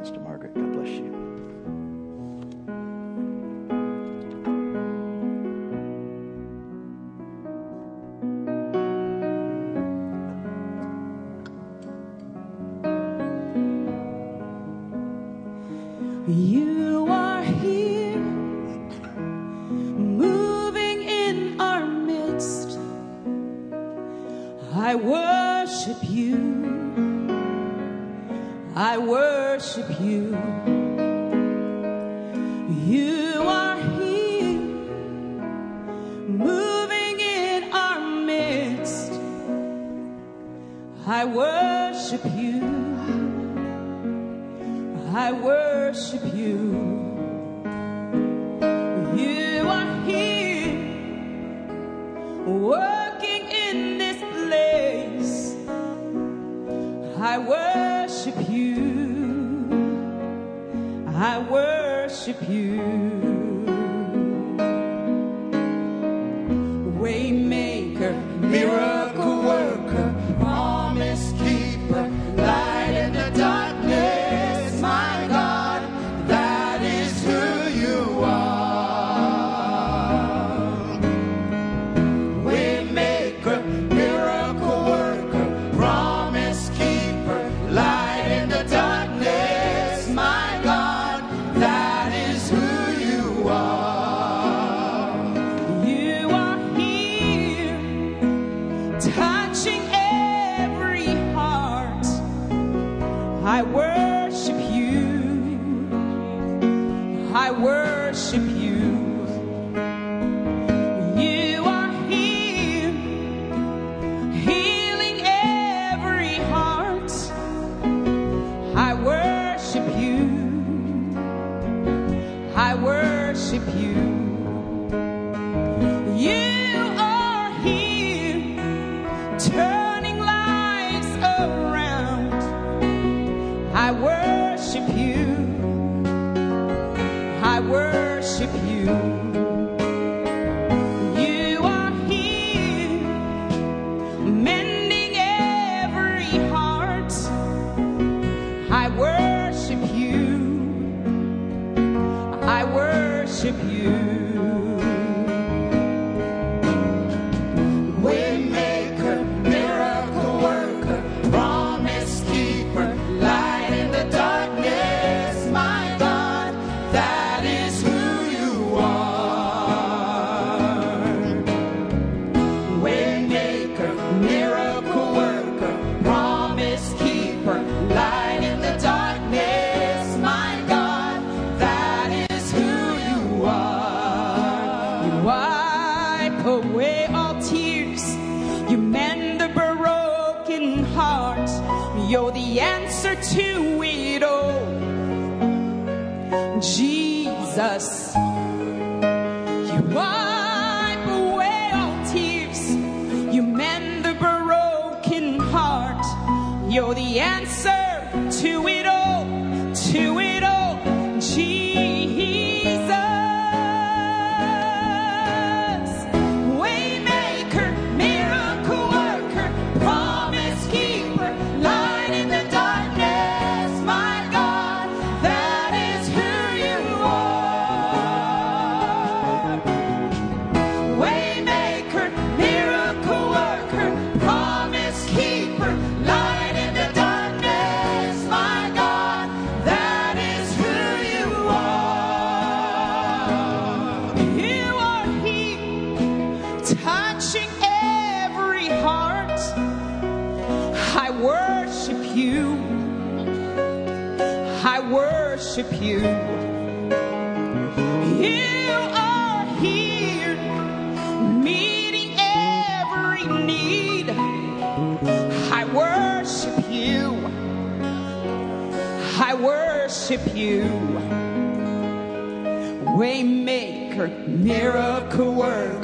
Sister Margaret. God bless you. You're the answer to it all. Jesus, you wipe away all tears. You mend the broken heart. You're the answer. miracle work.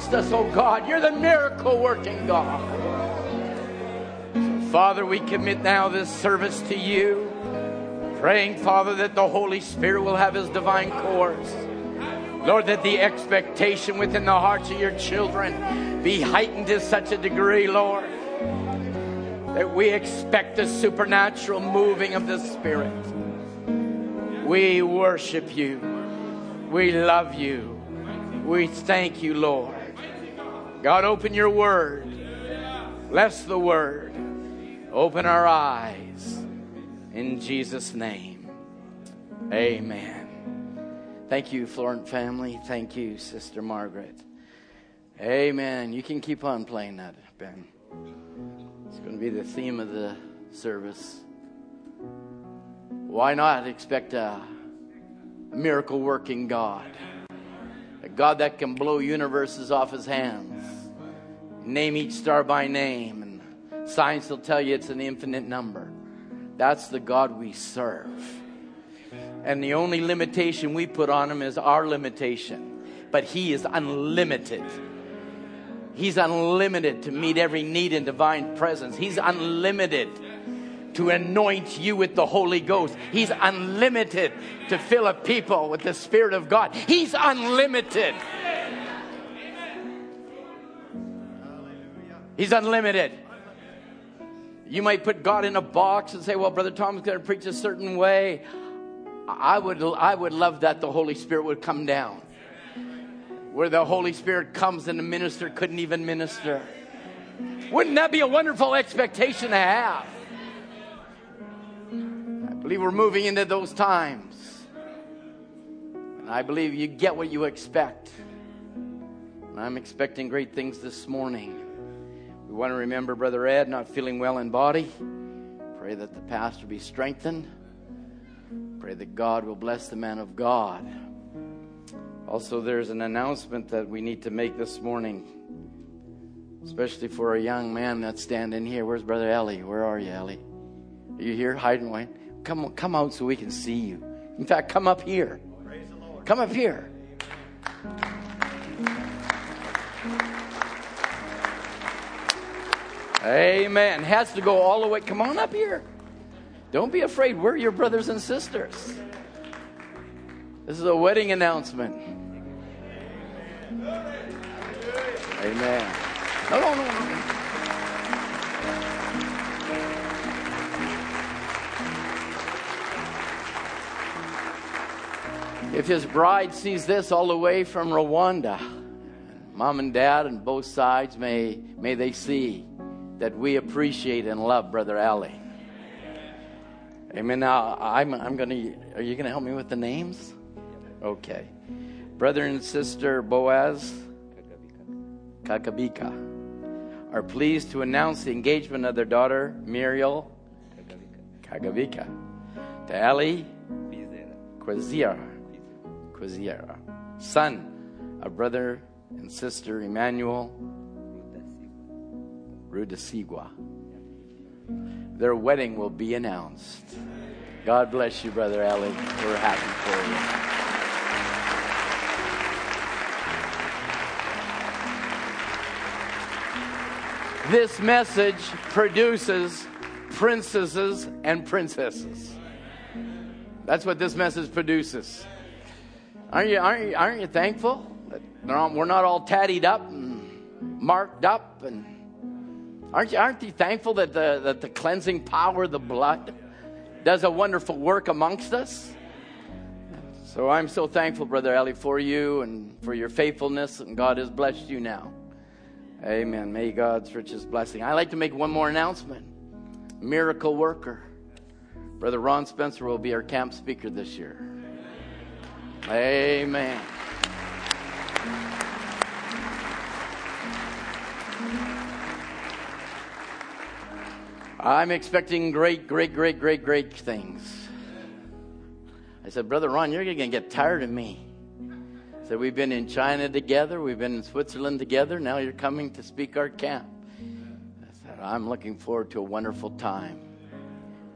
Amongst us, oh God. You're the miracle working God. Father, we commit now this service to you, praying, Father, that the Holy Spirit will have his divine course. Lord, that the expectation within the hearts of your children be heightened to such a degree, Lord, that we expect the supernatural moving of the Spirit. We worship you. We love you. We thank you, Lord. God, open your word. Bless the word. Open our eyes. In Jesus' name. Amen. Thank you, Florent family. Thank you, Sister Margaret. Amen. You can keep on playing that, Ben. It's going to be the theme of the service. Why not expect a miracle working God? A God that can blow universes off his hands, name each star by name, and science will tell you it's an infinite number. That's the God we serve. And the only limitation we put on him is our limitation. But he is unlimited. He's unlimited to meet every need in divine presence. He's unlimited to anoint you with the Holy Ghost. He's unlimited to fill a people with the Spirit of God. He's unlimited. He's unlimited. You might put God in a box and say, well, Brother Tom's going to preach a certain way. I would, I would love that the Holy Spirit would come down. Where the Holy Spirit comes and the minister couldn't even minister. Wouldn't that be a wonderful expectation to have? Believe we're moving into those times. And I believe you get what you expect. And I'm expecting great things this morning. We want to remember Brother Ed not feeling well in body. Pray that the pastor be strengthened. Pray that God will bless the man of God. Also, there's an announcement that we need to make this morning, especially for a young man that's standing here. Where's Brother Ellie? Where are you, Ellie? Are you here hiding away? Come, come out so we can see you. In fact, come up here. Come up here. Amen. Has to go all the way. Come on up here. Don't be afraid. We're your brothers and sisters. This is a wedding announcement. Amen. No, no, no, no. If his bride sees this all the way from Rwanda, mom and dad and both sides may may they see that we appreciate and love Brother Ali. Amen. Now I'm I'm gonna are you gonna help me with the names? Okay. Brother and sister Boaz Kakabika are pleased to announce the engagement of their daughter Muriel Kagavika to Ali Quazira. Quazira, son of brother and sister Emmanuel Rudasigua. Their wedding will be announced. God bless you, Brother Ali. We're happy for you. This message produces princesses and princesses. That's what this message produces. Aren't you, aren't you, aren't you thankful that we're not all tattied up and marked up? And aren't you, aren't you thankful that the, that the cleansing power of the blood does a wonderful work amongst us? So I'm so thankful, Brother Ellie, for you and for your faithfulness, and God has blessed you now. Amen. May God's richest blessing. I'd like to make one more announcement. Miracle worker. Brother Ron Spencer will be our camp speaker this year. Amen. I'm expecting great, great, great, great, great things. I said, Brother Ron, you're going to get tired of me. I said, We've been in China together, we've been in Switzerland together, now you're coming to speak our camp. I said, I'm looking forward to a wonderful time.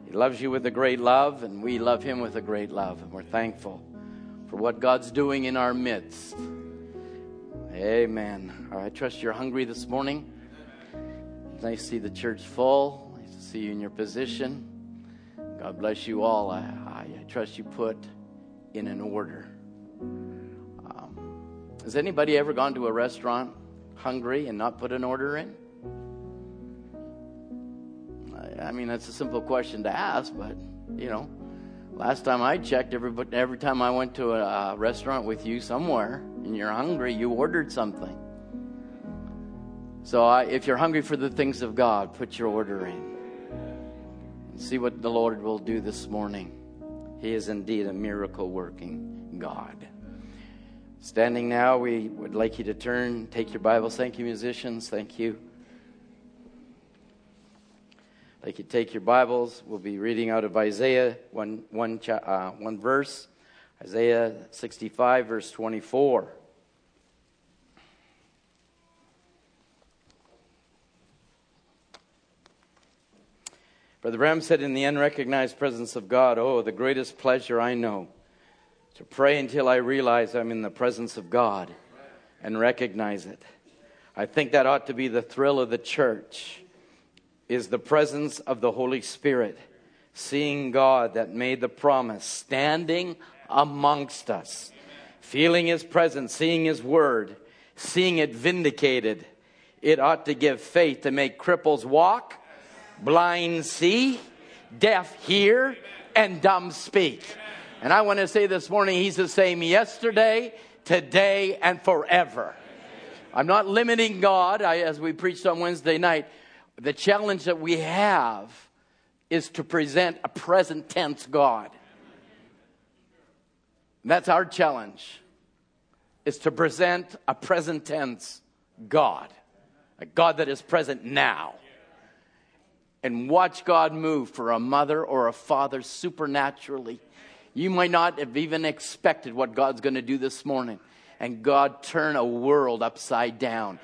He loves you with a great love, and we love him with a great love, and we're thankful for what God's doing in our midst. Amen. All right, I trust you're hungry this morning. Nice to see the church full. Nice to see you in your position. God bless you all. I, I, I trust you put in an order. Um, has anybody ever gone to a restaurant hungry and not put an order in? I, I mean, that's a simple question to ask, but you know, Last time I checked, every, every time I went to a restaurant with you somewhere and you're hungry, you ordered something. So I, if you're hungry for the things of God, put your order in. And see what the Lord will do this morning. He is indeed a miracle working God. Standing now, we would like you to turn, take your Bibles. Thank you, musicians. Thank you. Like you take your Bibles, we'll be reading out of Isaiah, one, one, uh, one verse, Isaiah 65, verse 24. Brother Branham said, In the unrecognized presence of God, oh, the greatest pleasure I know to pray until I realize I'm in the presence of God and recognize it. I think that ought to be the thrill of the church is the presence of the Holy Spirit, seeing God that made the promise, standing amongst us, feeling His presence, seeing His word, seeing it vindicated. It ought to give faith to make cripples walk, blind see, deaf hear, and dumb speak. And I want to say this morning, He's the same yesterday, today, and forever. I'm not limiting God, I, as we preached on Wednesday night the challenge that we have is to present a present tense God. That's our challenge. Is to present a present tense God. A God that is present now. And watch God move for a mother or a father supernaturally. You might not have even expected what God's going to do this morning. and God turn a world upside down.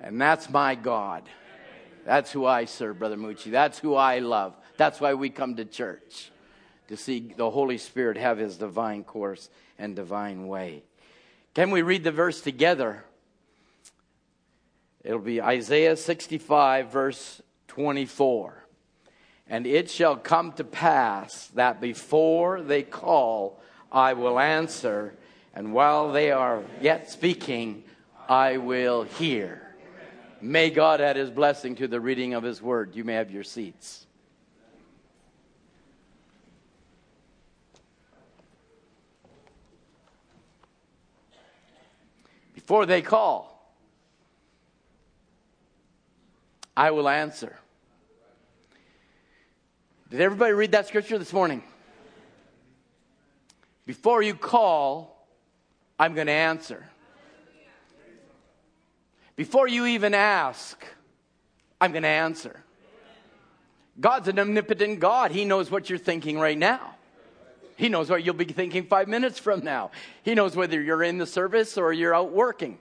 And that's my God. That's who I serve, Brother Mucci. That's who I love. That's why we come to church, to see the Holy Spirit have his divine course and divine way. Can we read the verse together? It'll be Isaiah 65, verse 24. And it shall come to pass that before they call, I will answer, and while they are yet speaking, I will hear. May God add his blessing to the reading of his word. You may have your seats. Before they call, I will answer. Did everybody read that scripture this morning? Before you call, I'm going to answer. Before you even ask, I'm going to answer. God's an omnipotent God. He knows what you're thinking right now. He knows what you'll be thinking five minutes from now. He knows whether you're in the service or you're out working.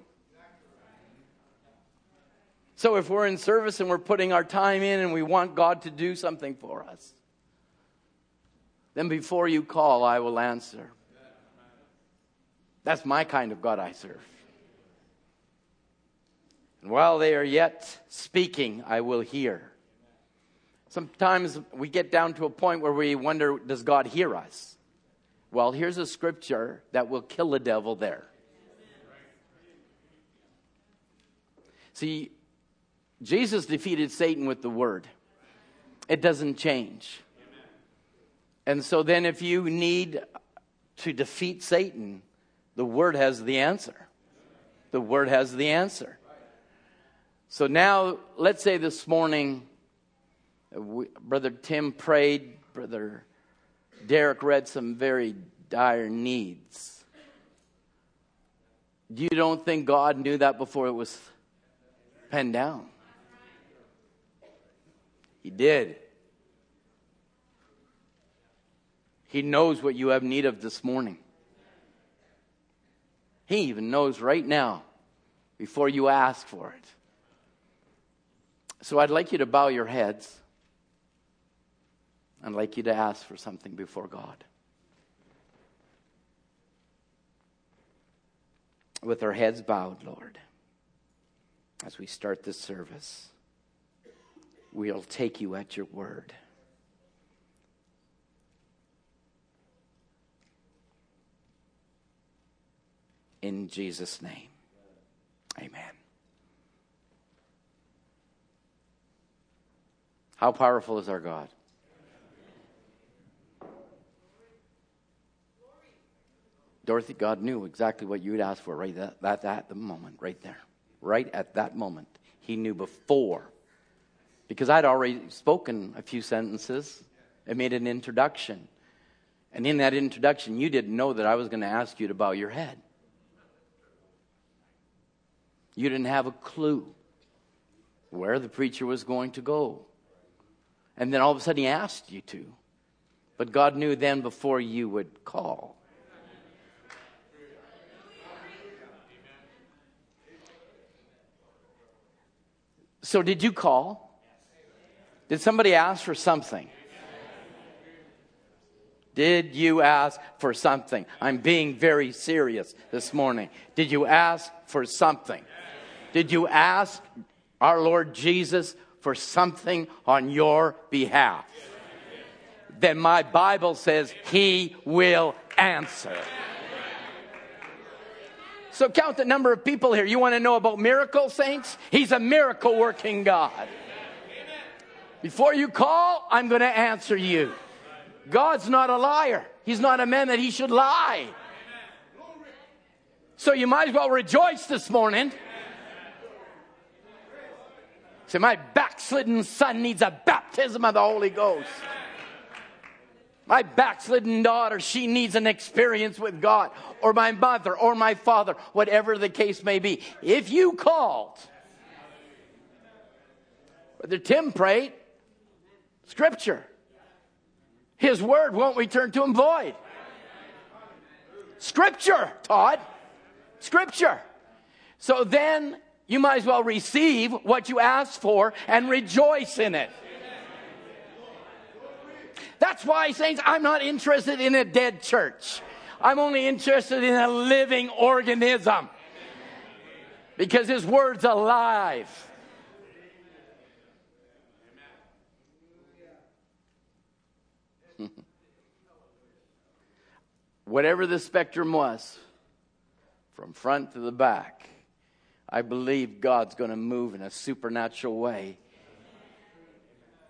So if we're in service and we're putting our time in and we want God to do something for us, then before you call, I will answer. That's my kind of God I serve. And while they are yet speaking, I will hear. Sometimes we get down to a point where we wonder, does God hear us? Well, here's a scripture that will kill the devil there. See, Jesus defeated Satan with the word. It doesn't change. And so then, if you need to defeat Satan, the word has the answer. The word has the answer. So now, let's say this morning, we, Brother Tim prayed, Brother Derek read some very dire needs. You don't think God knew that before it was penned down? He did. He knows what you have need of this morning. He even knows right now before you ask for it. So I'd like you to bow your heads. I'd like you to ask for something before God. With our heads bowed, Lord, as we start this service we'll take you at your word. In Jesus' name, amen. How powerful is our God? Dorothy, God knew exactly what you would ask for right at that, that, the moment, right there. Right at that moment. He knew before because I'd already spoken a few sentences and made an introduction. And in that introduction, you didn't know that I was going to ask you to bow your head. You didn't have a clue where the preacher was going to go. And then all of a sudden, he asked you to. But God knew then before you would call. So, did you call? Did somebody ask for something? Did you ask for something? I'm being very serious this morning. Did you ask for something? Did you ask our Lord Jesus for something on your behalf? Then my Bible says he will answer. So count the number of people here. You want to know about miracle saints? He's a miracle working God. Before you call, I'm going to answer you. God's not a liar. He's not a man that he should lie. So you might as well rejoice this morning. Say, my backslidden son needs a baptism of the Holy Ghost. My backslidden daughter, she needs an experience with God, or my mother, or my father, whatever the case may be. If you called, Brother Tim prayed, Scripture. His word won't return to him void. Scripture, Todd. Scripture. So then you might as well receive what you asked for and rejoice in it. That's why, saints, I'm not interested in a dead church. I'm only interested in a living organism because His Word's alive. Whatever the spectrum was, from front to the back, I believe God's going to move in a supernatural way,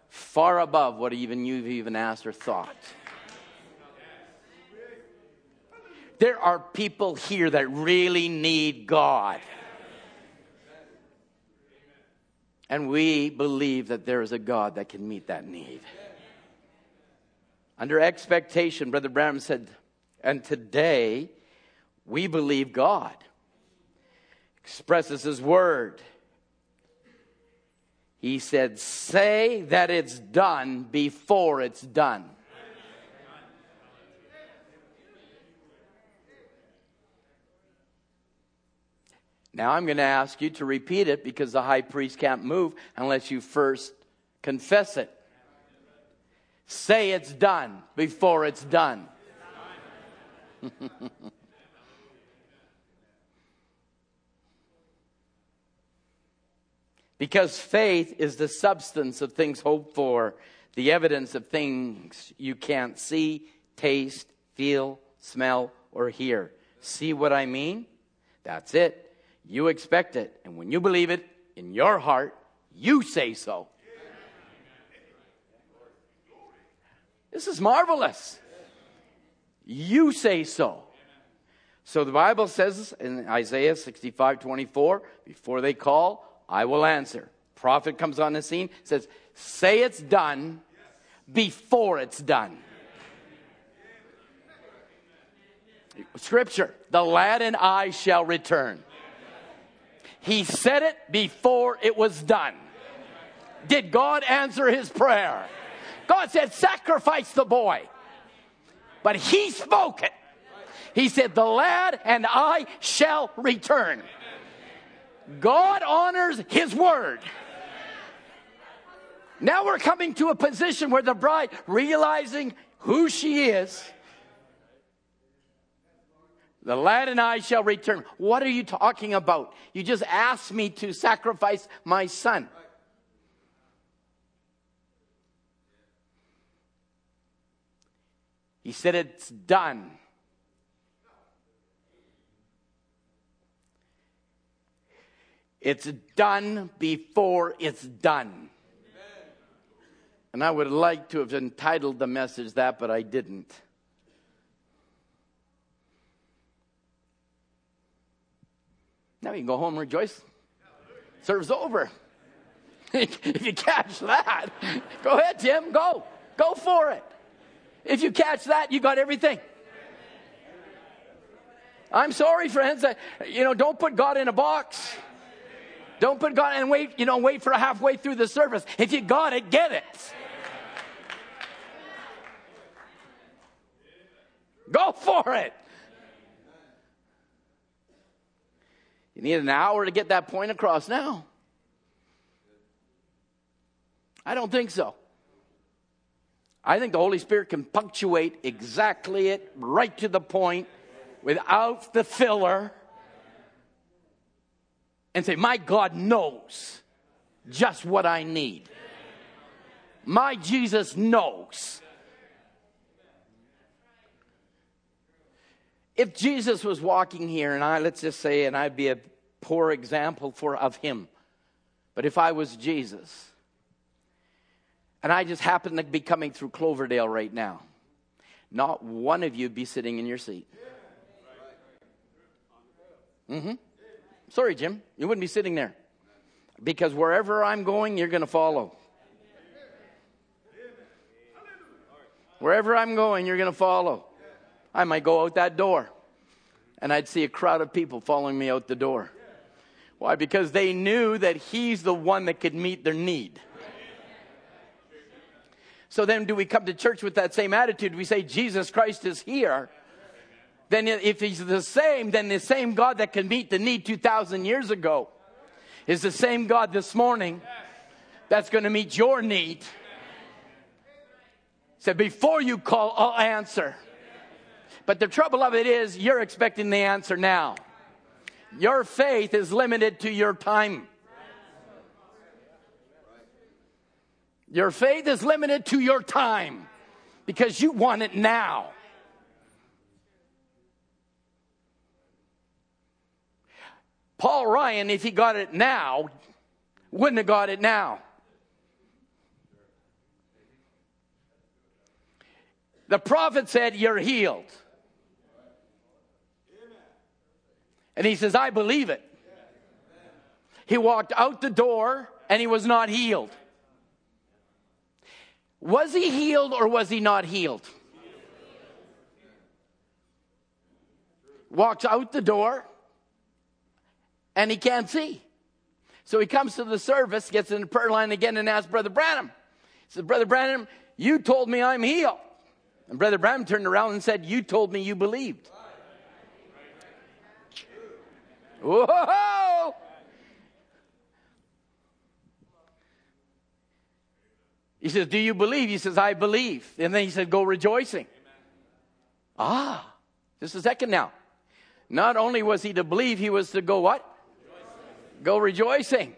far above what even you've even asked or thought. There are people here that really need God. And we believe that there is a God that can meet that need. Under expectation, Brother Branham said, and today we believe God expresses His word. He said, Say that it's done before it's done. Now I'm going to ask you to repeat it because the high priest can't move unless you first confess it. Say it's done before it's done. because faith is the substance of things hoped for, the evidence of things you can't see, taste, feel, smell, or hear. See what I mean? That's it. You expect it. And when you believe it in your heart, you say so. This is marvelous. You say so. So the Bible says in Isaiah 65 24, before they call, I will answer. Prophet comes on the scene, says, Say it's done before it's done. Scripture, the lad and I shall return. He said it before it was done. Did God answer his prayer? God said, Sacrifice the boy. But he spoke it. He said, The lad and I shall return. God honors his word. Now we're coming to a position where the bride, realizing who she is, the lad and I shall return. What are you talking about? You just asked me to sacrifice my son. He said, It's done. It's done before it's done. And I would like to have entitled the message that, but I didn't. Now you can go home and rejoice. Serve's over. if you catch that, go ahead, Tim. Go. Go for it. If you catch that, you got everything. I'm sorry, friends. You know, don't put God in a box. Don't put God and wait, you know, wait for halfway through the service. If you got it, get it. Go for it. You need an hour to get that point across now. I don't think so. I think the Holy Spirit can punctuate exactly it, right to the point, without the filler, and say, My God knows just what I need. My Jesus knows. If Jesus was walking here, and I, let's just say, and I'd be a poor example for, of him, but if I was Jesus, and I just happened to be coming through Cloverdale right now, not one of you would be sitting in your seat. Mm-hmm. Sorry, Jim, you wouldn't be sitting there. Because wherever I'm going, you're going to follow. Wherever I'm going, you're going to follow. I might go out that door and I'd see a crowd of people following me out the door. Why? Because they knew that He's the one that could meet their need. So then, do we come to church with that same attitude? We say, Jesus Christ is here. Then if he's the same, then the same God that can meet the need 2,000 years ago is the same God this morning that's going to meet your need. Said, before you call, I'll answer. But the trouble of it is, you're expecting the answer now. Your faith is limited to your time. Your faith is limited to your time because you want it now. Paul Ryan, if he got it now, wouldn't have got it now. The prophet said, You're healed. And he says, I believe it. He walked out the door and he was not healed. Was he healed or was he not healed? Walked out the door and he can't see. So he comes to the service, gets in the prayer line again, and asks Brother Branham. He says, Brother Branham, you told me I'm healed. And Brother Branham turned around and said, You told me you believed. Whoa! He says, Do you believe? He says, I believe. And then he said, Go rejoicing. Ah, just a second now. Not only was he to believe, he was to go what? Go rejoicing.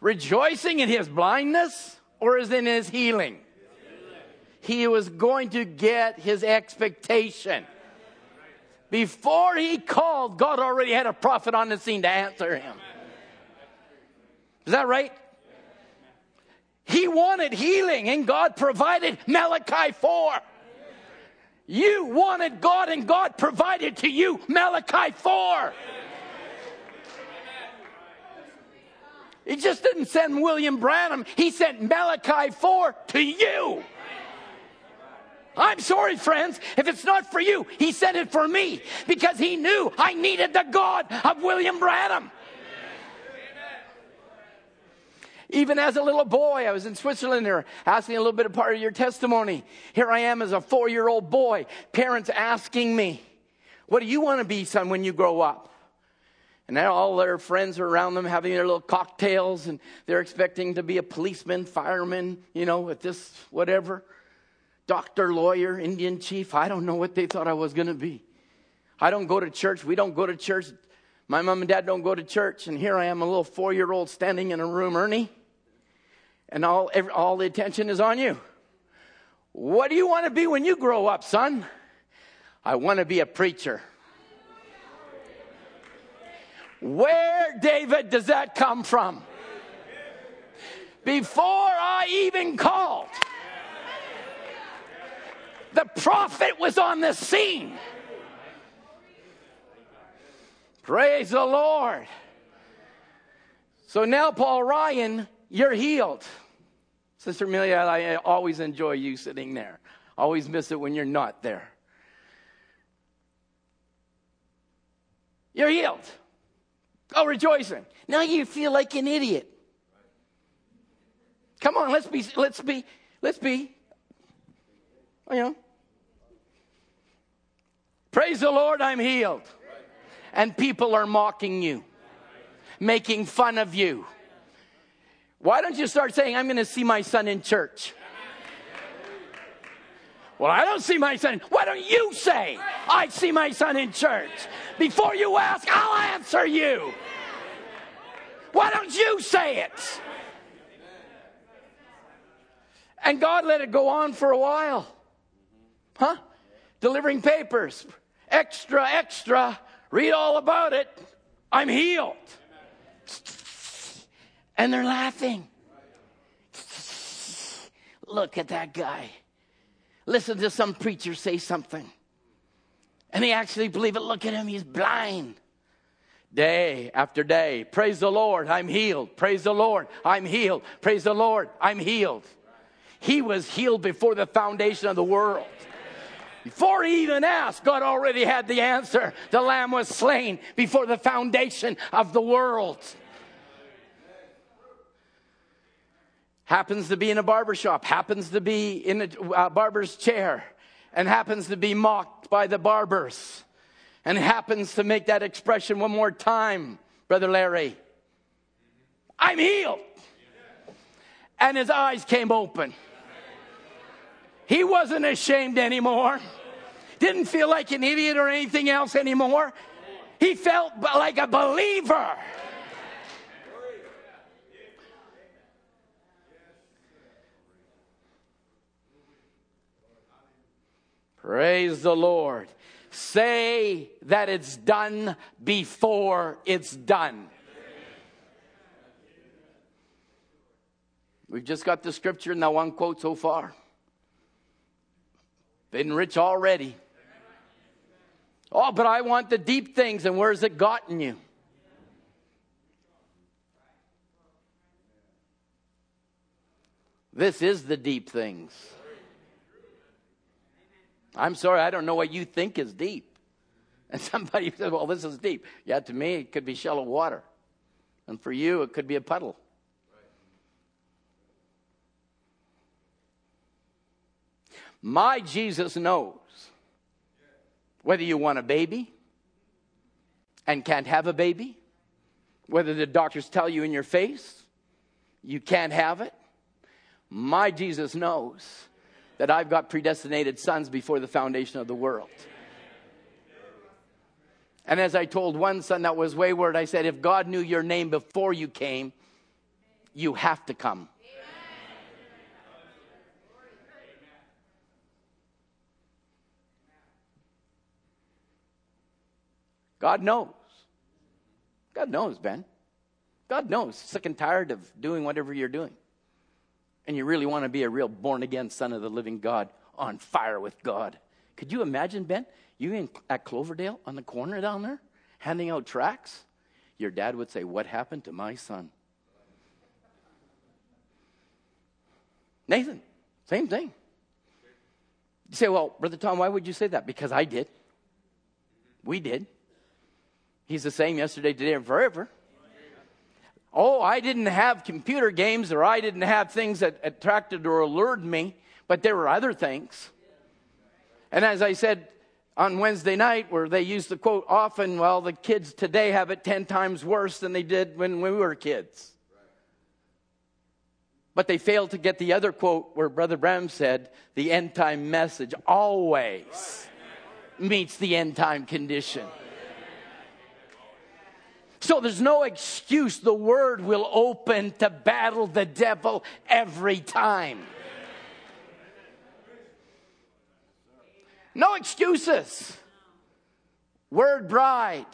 Rejoicing in his blindness or is in his healing? He was going to get his expectation. Before he called, God already had a prophet on the scene to answer him. Is that right? He wanted healing and God provided Malachi 4. You wanted God and God provided to you Malachi 4. He just didn't send William Branham, he sent Malachi 4 to you. I'm sorry, friends, if it's not for you, he sent it for me because he knew I needed the God of William Branham. Even as a little boy, I was in Switzerland there asking a little bit of part of your testimony. Here I am as a four year old boy, parents asking me, What do you want to be, son, when you grow up? And now all their friends are around them having their little cocktails and they're expecting to be a policeman, fireman, you know, at this, whatever. Doctor, lawyer, Indian chief. I don't know what they thought I was going to be. I don't go to church. We don't go to church. My mom and dad don't go to church. And here I am, a little four year old standing in a room, Ernie. And all, every, all the attention is on you. What do you want to be when you grow up, son? I want to be a preacher. Where, David, does that come from? Before I even called, the prophet was on the scene. Praise the Lord. So now, Paul Ryan, you're healed. Sister Amelia, I always enjoy you sitting there. Always miss it when you're not there. You're healed. Oh, rejoicing. Now you feel like an idiot. Come on, let's be, let's be, let's be, you know. Praise the Lord, I'm healed. And people are mocking you, making fun of you. Why don't you start saying, I'm going to see my son in church? Well, I don't see my son. Why don't you say, I see my son in church? Before you ask, I'll answer you. Why don't you say it? And God let it go on for a while. Huh? Delivering papers. Extra, extra. Read all about it. I'm healed. And they're laughing. Look at that guy listen to some preacher say something. And he actually believe it. Look at him, he's blind. Day after day. Praise the Lord, I'm healed. Praise the Lord, I'm healed. Praise the Lord, I'm healed. He was healed before the foundation of the world. Before he even asked, God already had the answer. The lamb was slain before the foundation of the world. happens to be in a barber shop, happens to be in a uh, barber's chair, and happens to be mocked by the barbers and happens to make that expression one more time, Brother Larry. I'm healed. And his eyes came open. He wasn't ashamed anymore. Didn't feel like an idiot or anything else anymore. He felt like a believer. Praise the Lord. Say that it's done before it's done. We've just got the scripture in that one quote so far. Been rich already. Oh, but I want the deep things, and where's it gotten you? This is the deep things. I'm sorry, I don't know what you think is deep. And somebody says, well, this is deep. Yeah, to me, it could be shallow water. And for you, it could be a puddle. My Jesus knows whether you want a baby and can't have a baby, whether the doctors tell you in your face you can't have it. My Jesus knows that I've got predestinated sons before the foundation of the world. And as I told one son that was wayward, I said, if God knew your name before you came, you have to come. God knows. God knows, Ben. God knows. Sick and tired of doing whatever you're doing. And you really want to be a real born again son of the living God on fire with God. Could you imagine, Ben? You in, at Cloverdale on the corner down there handing out tracts? Your dad would say, What happened to my son? Nathan, same thing. You say, Well, Brother Tom, why would you say that? Because I did. We did. He's the same yesterday, today, and forever. Oh, I didn't have computer games or I didn't have things that attracted or allured me, but there were other things. And as I said on Wednesday night, where they used the quote often, well, the kids today have it 10 times worse than they did when we were kids. But they failed to get the other quote where Brother Branham said, the end time message always meets the end time condition. So there's no excuse. The word will open to battle the devil every time. No excuses. Word bride.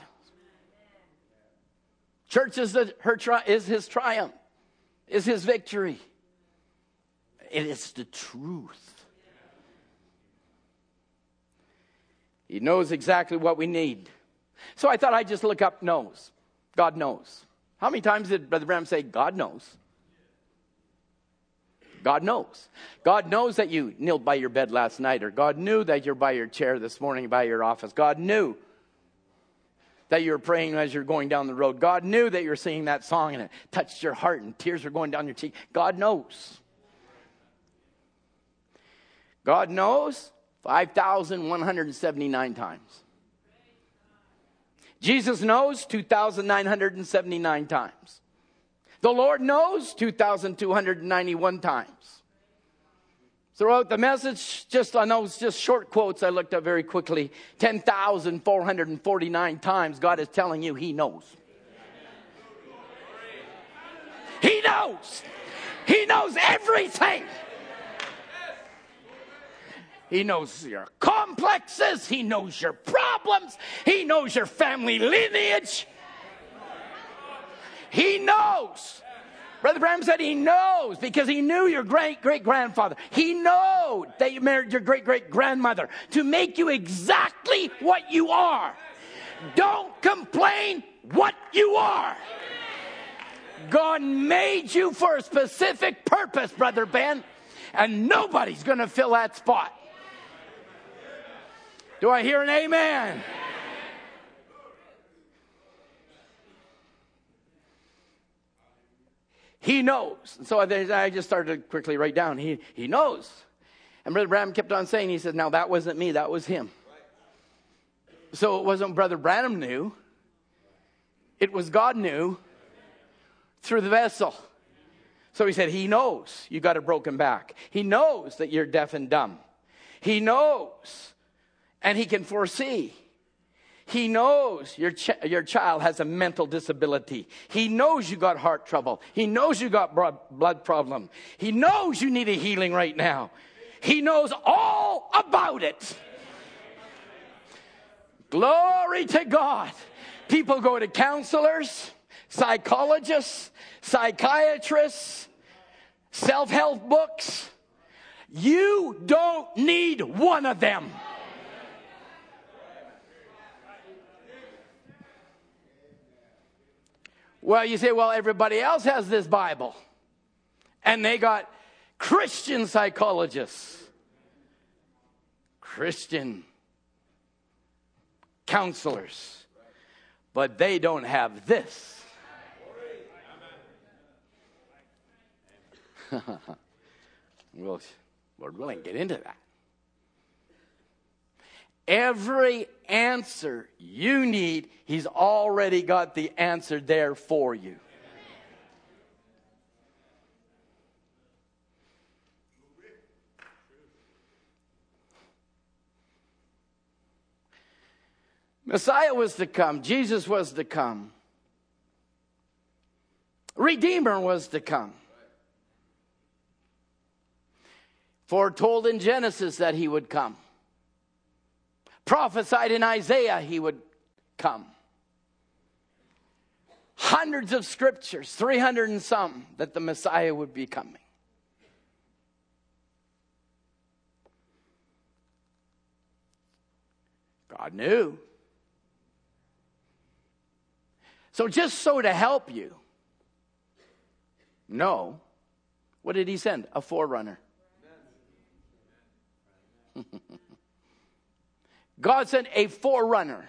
Church is, the, her tri- is his triumph, is his victory. It is the truth. He knows exactly what we need. So I thought I'd just look up knows. God knows. How many times did Brother Branham say, God knows? God knows. God knows that you kneeled by your bed last night, or God knew that you're by your chair this morning by your office. God knew that you were praying as you're going down the road. God knew that you're singing that song and it touched your heart and tears were going down your cheek. God knows. God knows 5,179 times. Jesus knows 2,979 times. The Lord knows 2,291 times. Throughout the message, just on those just short quotes I looked up very quickly, 10,449 times God is telling you He knows. He knows. He knows everything. He knows your complexes. He knows your problems. He knows your family lineage. He knows. Brother Branham said he knows because he knew your great great grandfather. He knew that you married your great great grandmother to make you exactly what you are. Don't complain what you are. God made you for a specific purpose, Brother Ben, and nobody's going to fill that spot. Do I hear an amen? He knows. So I just started to quickly write down. He, he knows. And Brother Branham kept on saying, he said, Now that wasn't me, that was him. So it wasn't Brother Branham knew, it was God knew through the vessel. So he said, He knows you got a broken back. He knows that you're deaf and dumb. He knows and he can foresee. He knows your, ch- your child has a mental disability. He knows you got heart trouble. He knows you got blood problem. He knows you need a healing right now. He knows all about it. Glory to God. People go to counselors, psychologists, psychiatrists, self help books. You don't need one of them. Well, you say, well, everybody else has this Bible. And they got Christian psychologists, Christian counselors, but they don't have this. well, willing, get into that. Every answer you need, He's already got the answer there for you. Messiah was to come, Jesus was to come, Redeemer was to come. Foretold in Genesis that he would come prophesied in Isaiah he would come. Hundreds of scriptures, 300 and some, that the Messiah would be coming. God knew. So, just so to help you, no. What did he send? A forerunner. God sent a forerunner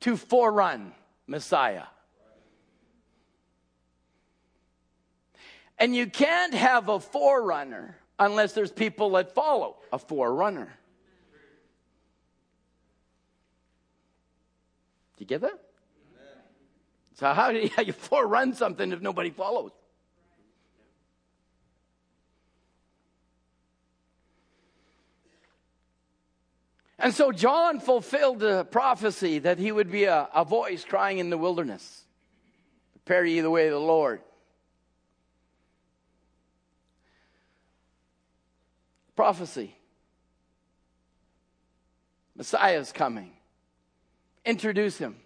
to forerun Messiah. And you can't have a forerunner unless there's people that follow a forerunner. Do you get that? So how do you, you forerun something if nobody follows? And so John fulfilled the prophecy that he would be a, a voice crying in the wilderness Prepare ye the way of the Lord. Prophecy. Messiah's coming. Introduce him.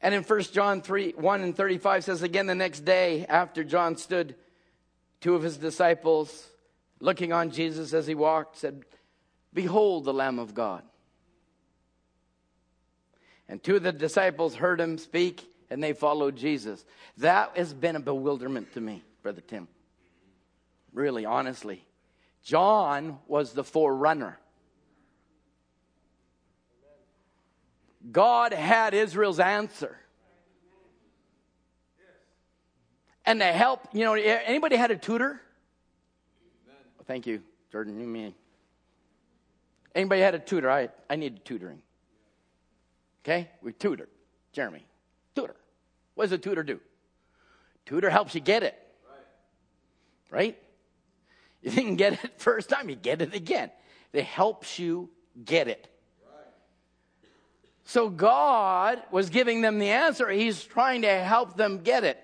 And in 1 John 3 1 and 35 says again the next day after John stood, two of his disciples looking on Jesus as he walked said, Behold the Lamb of God. And two of the disciples heard him speak and they followed Jesus. That has been a bewilderment to me, Brother Tim. Really, honestly. John was the forerunner. God had Israel's answer. And to help, you know, anybody had a tutor? Thank you, Jordan. You mean Anybody had a tutor? I, I needed tutoring. Okay? We tutor. Jeremy, tutor. What does a tutor do? Tutor helps you get it. Right? Right? You didn't get it first time, you get it again. It helps you get it. So God was giving them the answer. He's trying to help them get it.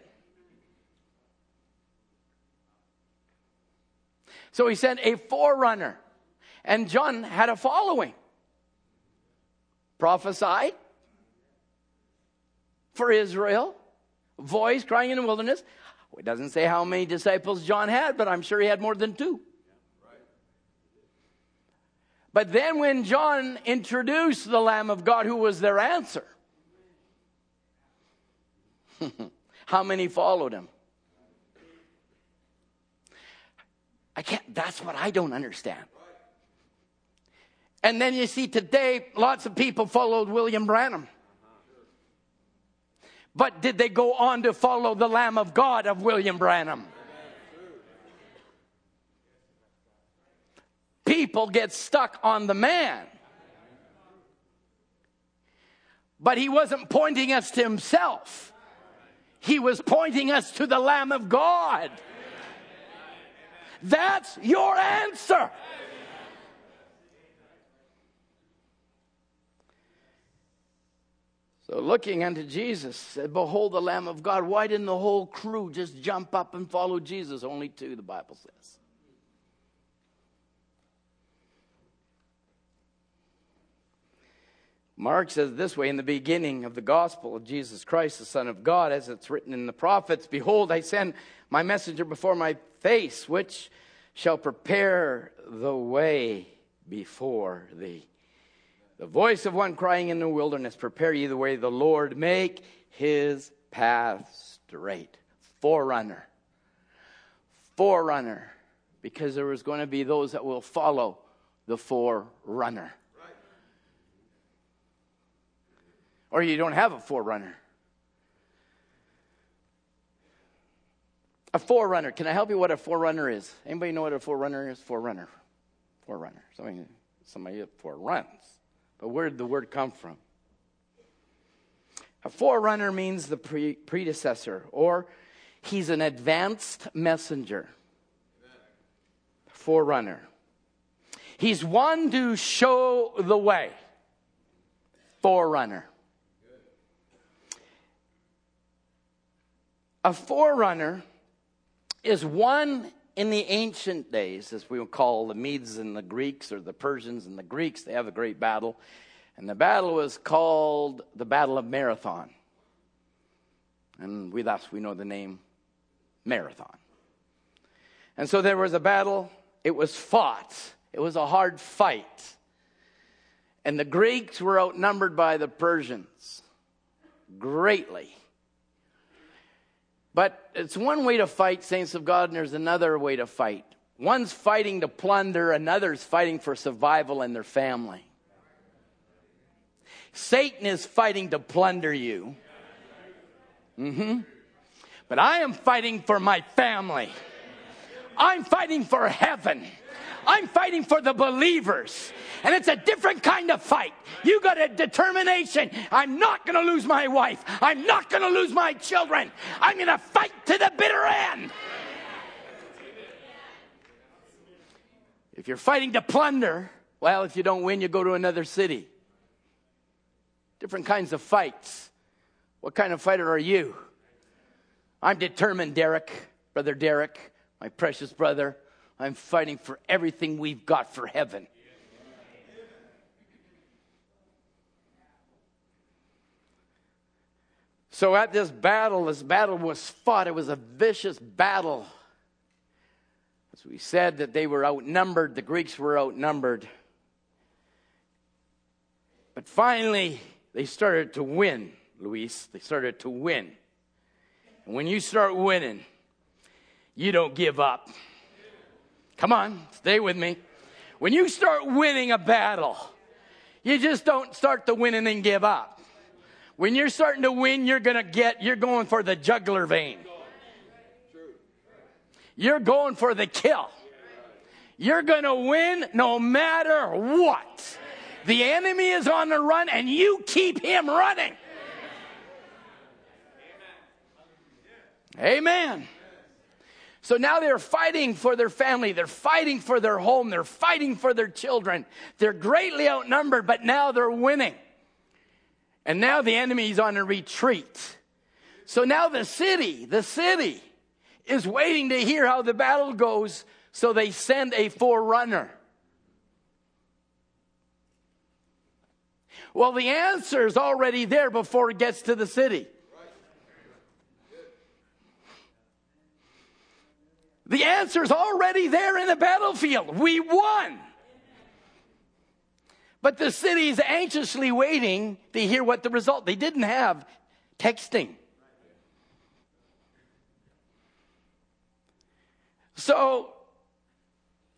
So he sent a forerunner. And John had a following. Prophesied for Israel, voice crying in the wilderness. It doesn't say how many disciples John had, but I'm sure he had more than two. But then when John introduced the Lamb of God, who was their answer, how many followed him? I can't, that's what I don't understand. And then you see today, lots of people followed William Branham. But did they go on to follow the Lamb of God of William Branham? people get stuck on the man. But he wasn't pointing us to himself, he was pointing us to the Lamb of God. That's your answer. So, looking unto Jesus, said, Behold the Lamb of God. Why didn't the whole crew just jump up and follow Jesus? Only two, the Bible says. Mark says this way in the beginning of the gospel of Jesus Christ, the Son of God, as it's written in the prophets Behold, I send my messenger before my face, which shall prepare the way before thee. The voice of one crying in the wilderness, Prepare ye the way of the Lord, make his path straight. Forerunner. Forerunner. Because there was going to be those that will follow the forerunner. Right. Or you don't have a forerunner. A forerunner. Can I help you what a forerunner is? Anybody know what a forerunner is? Forerunner. Forerunner. Somebody, somebody that foreruns. But where did the word come from? A forerunner means the pre- predecessor, or he's an advanced messenger. Forerunner. He's one to show the way. Forerunner. A forerunner is one in the ancient days, as we call the Medes and the Greeks, or the Persians and the Greeks, they have a great battle. And the battle was called the Battle of Marathon. And with us, we know the name Marathon. And so there was a battle, it was fought, it was a hard fight. And the Greeks were outnumbered by the Persians greatly. But it's one way to fight, saints of God, and there's another way to fight. One's fighting to plunder, another's fighting for survival in their family. Satan is fighting to plunder you. Mm-hmm. But I am fighting for my family. I'm fighting for heaven. I'm fighting for the believers. And it's a different kind of fight. You got a determination. I'm not going to lose my wife. I'm not going to lose my children. I'm going to fight to the bitter end. If you're fighting to plunder, well, if you don't win, you go to another city. Different kinds of fights. What kind of fighter are you? I'm determined, Derek, brother Derek, my precious brother. I'm fighting for everything we've got for heaven. So at this battle, this battle was fought. It was a vicious battle. As we said, that they were outnumbered, the Greeks were outnumbered. But finally, they started to win, Luis. They started to win. And when you start winning, you don't give up. Come on, stay with me. When you start winning a battle, you just don't start to win and then give up. When you're starting to win, you're going to get, you're going for the jugular vein. You're going for the kill. You're going to win no matter what. The enemy is on the run and you keep him running. Amen. So now they're fighting for their family. They're fighting for their home. They're fighting for their children. They're greatly outnumbered, but now they're winning. And now the enemy's on a retreat. So now the city, the city is waiting to hear how the battle goes. So they send a forerunner. Well, the answer is already there before it gets to the city. The answer is already there in the battlefield. We won. But the city is anxiously waiting to hear what the result. They didn't have texting. So,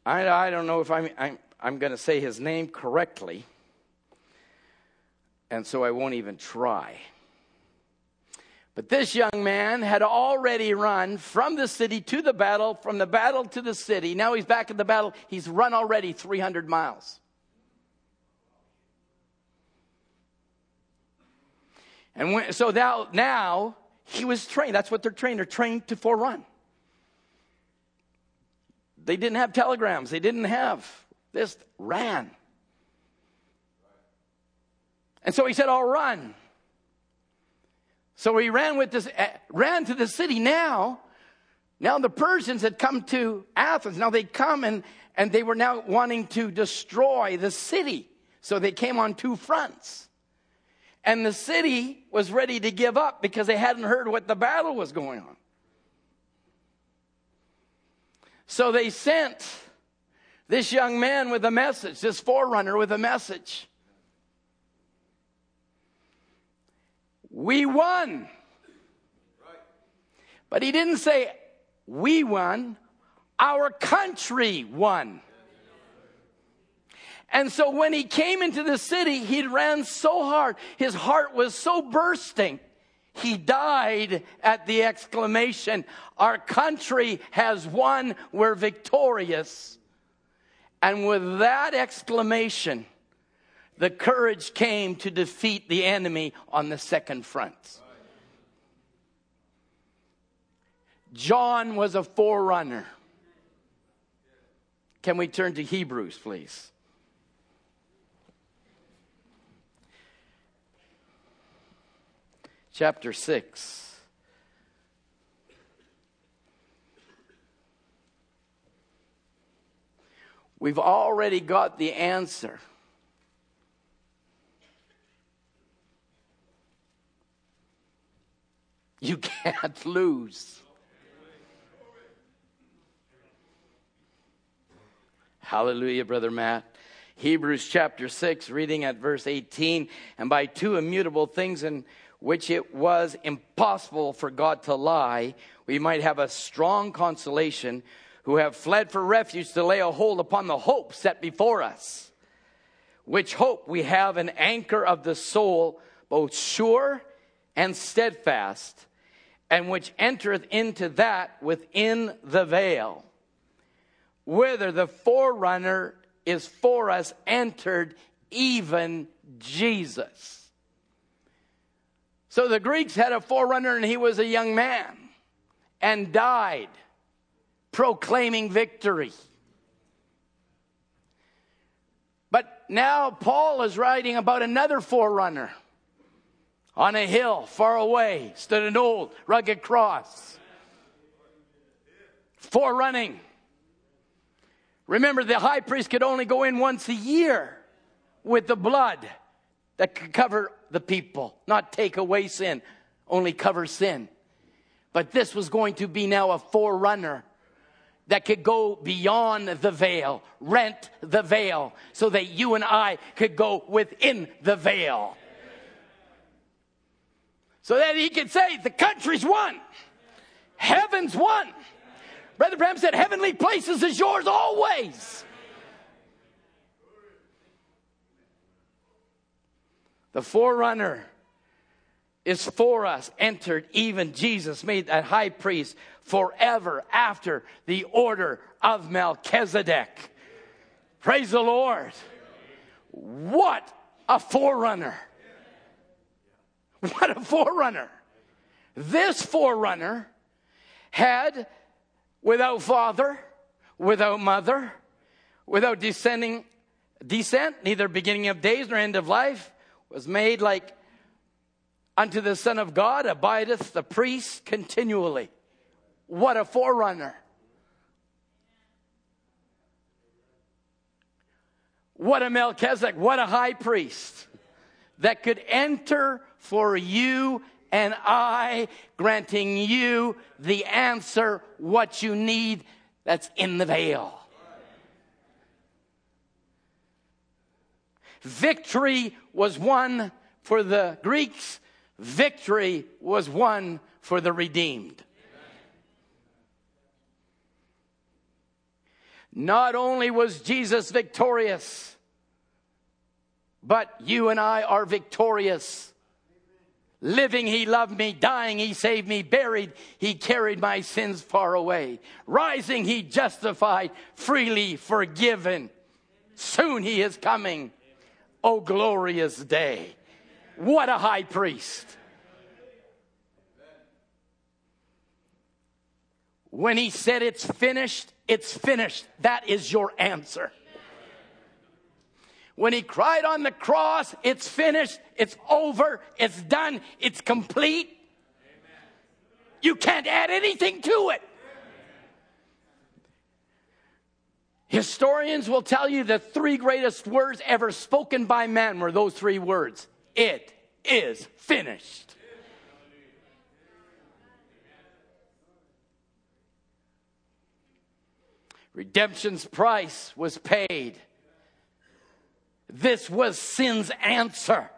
I, I don't know if I'm, I'm, I'm going to say his name correctly, and so I won't even try. But this young man had already run from the city to the battle, from the battle to the city. Now he's back at the battle. He's run already 300 miles. And when, so now, now he was trained. That's what they're trained. They're trained to forerun. They didn't have telegrams. They didn't have this. Ran. And so he said, I'll run. So he ran with this, uh, ran to the city. Now, now the Persians had come to Athens. Now they come and, and they were now wanting to destroy the city. So they came on two fronts. And the city was ready to give up because they hadn't heard what the battle was going on. So they sent this young man with a message, this forerunner with a message. We won. But he didn't say, we won, our country won. And so when he came into the city, he ran so hard, his heart was so bursting. He died at the exclamation, Our country has won, we're victorious. And with that exclamation, the courage came to defeat the enemy on the second front. John was a forerunner. Can we turn to Hebrews, please? Chapter 6. We've already got the answer. You can't lose. Hallelujah, Brother Matt. Hebrews chapter 6, reading at verse 18. And by two immutable things in which it was impossible for God to lie, we might have a strong consolation who have fled for refuge to lay a hold upon the hope set before us. Which hope we have an anchor of the soul, both sure and steadfast and which entereth into that within the veil, whither the forerunner is for us entered, even Jesus. So the Greeks had a forerunner, and he was a young man and died proclaiming victory. But now Paul is writing about another forerunner on a hill far away stood an old rugged cross. Forerunning. Remember, the high priest could only go in once a year with the blood that could cover the people, not take away sin, only cover sin. But this was going to be now a forerunner that could go beyond the veil, rent the veil, so that you and I could go within the veil so that he could say, The country's won, heaven's won. Brother Branham said, Heavenly places is yours always. The forerunner is for us, entered even Jesus, made that high priest forever after the order of Melchizedek. Praise the Lord. What a forerunner. What a forerunner. This forerunner had, without father, without mother, without descending, descent, neither beginning of days nor end of life, was made like unto the Son of God, abideth the priest continually. What a forerunner. What a Melchizedek, what a high priest that could enter for you and I, granting you the answer, what you need that's in the veil. Victory was won for the Greeks, victory was won for the redeemed. Not only was Jesus victorious, but you and I are victorious Living, he loved me. Dying, he saved me. Buried, he carried my sins far away. Rising, he justified. Freely forgiven. Soon he is coming. Oh, glorious day. What a high priest. When he said it's finished, it's finished. That is your answer. When he cried on the cross, it's finished, it's over, it's done, it's complete. You can't add anything to it. Historians will tell you the three greatest words ever spoken by man were those three words It is finished. Redemption's price was paid. This was sin's answer.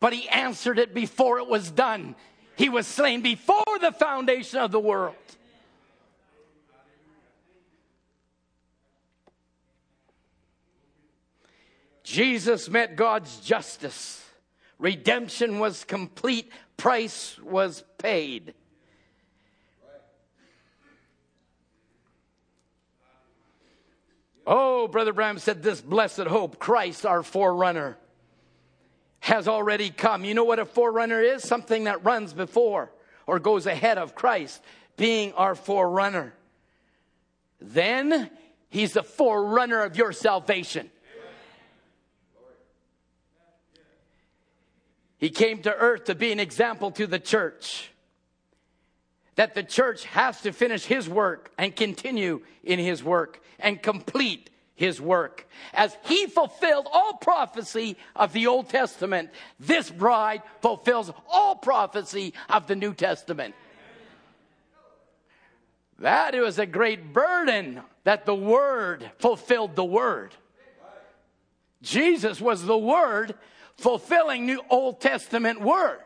But he answered it before it was done. He was slain before the foundation of the world. Jesus met God's justice. Redemption was complete, price was paid. Oh, Brother Branham said, This blessed hope, Christ, our forerunner, has already come. You know what a forerunner is? Something that runs before or goes ahead of Christ, being our forerunner. Then he's the forerunner of your salvation. He came to earth to be an example to the church. That the church has to finish his work and continue in his work and complete his work. As he fulfilled all prophecy of the Old Testament, this bride fulfills all prophecy of the New Testament. That was a great burden that the Word fulfilled the Word. Jesus was the Word fulfilling New Old Testament Word.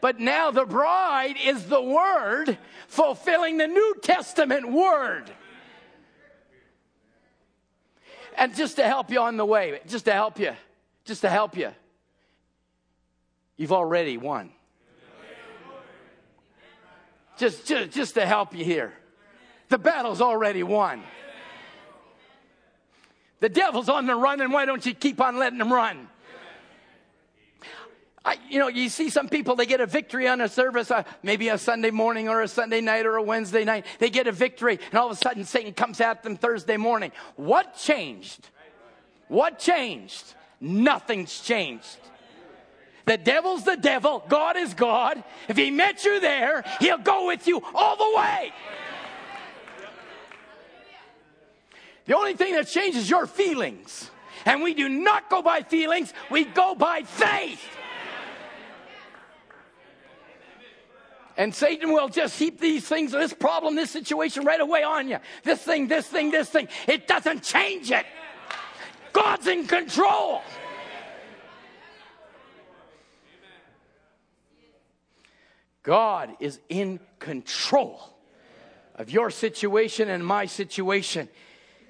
But now the bride is the Word fulfilling the New Testament Word. And just to help you on the way, just to help you, just to help you, you've already won. Just, just, just to help you here. The battle's already won. The devil's on the run, and why don't you keep on letting him run? I, you know, you see some people, they get a victory on a service, uh, maybe a Sunday morning or a Sunday night or a Wednesday night. They get a victory, and all of a sudden Satan comes at them Thursday morning. What changed? What changed? Nothing's changed. The devil's the devil, God is God. If he met you there, he'll go with you all the way. The only thing that changes your feelings. And we do not go by feelings, we go by faith. And Satan will just heap these things, this problem, this situation right away on you. This thing, this thing, this thing. It doesn't change it. God's in control. God is in control of your situation and my situation.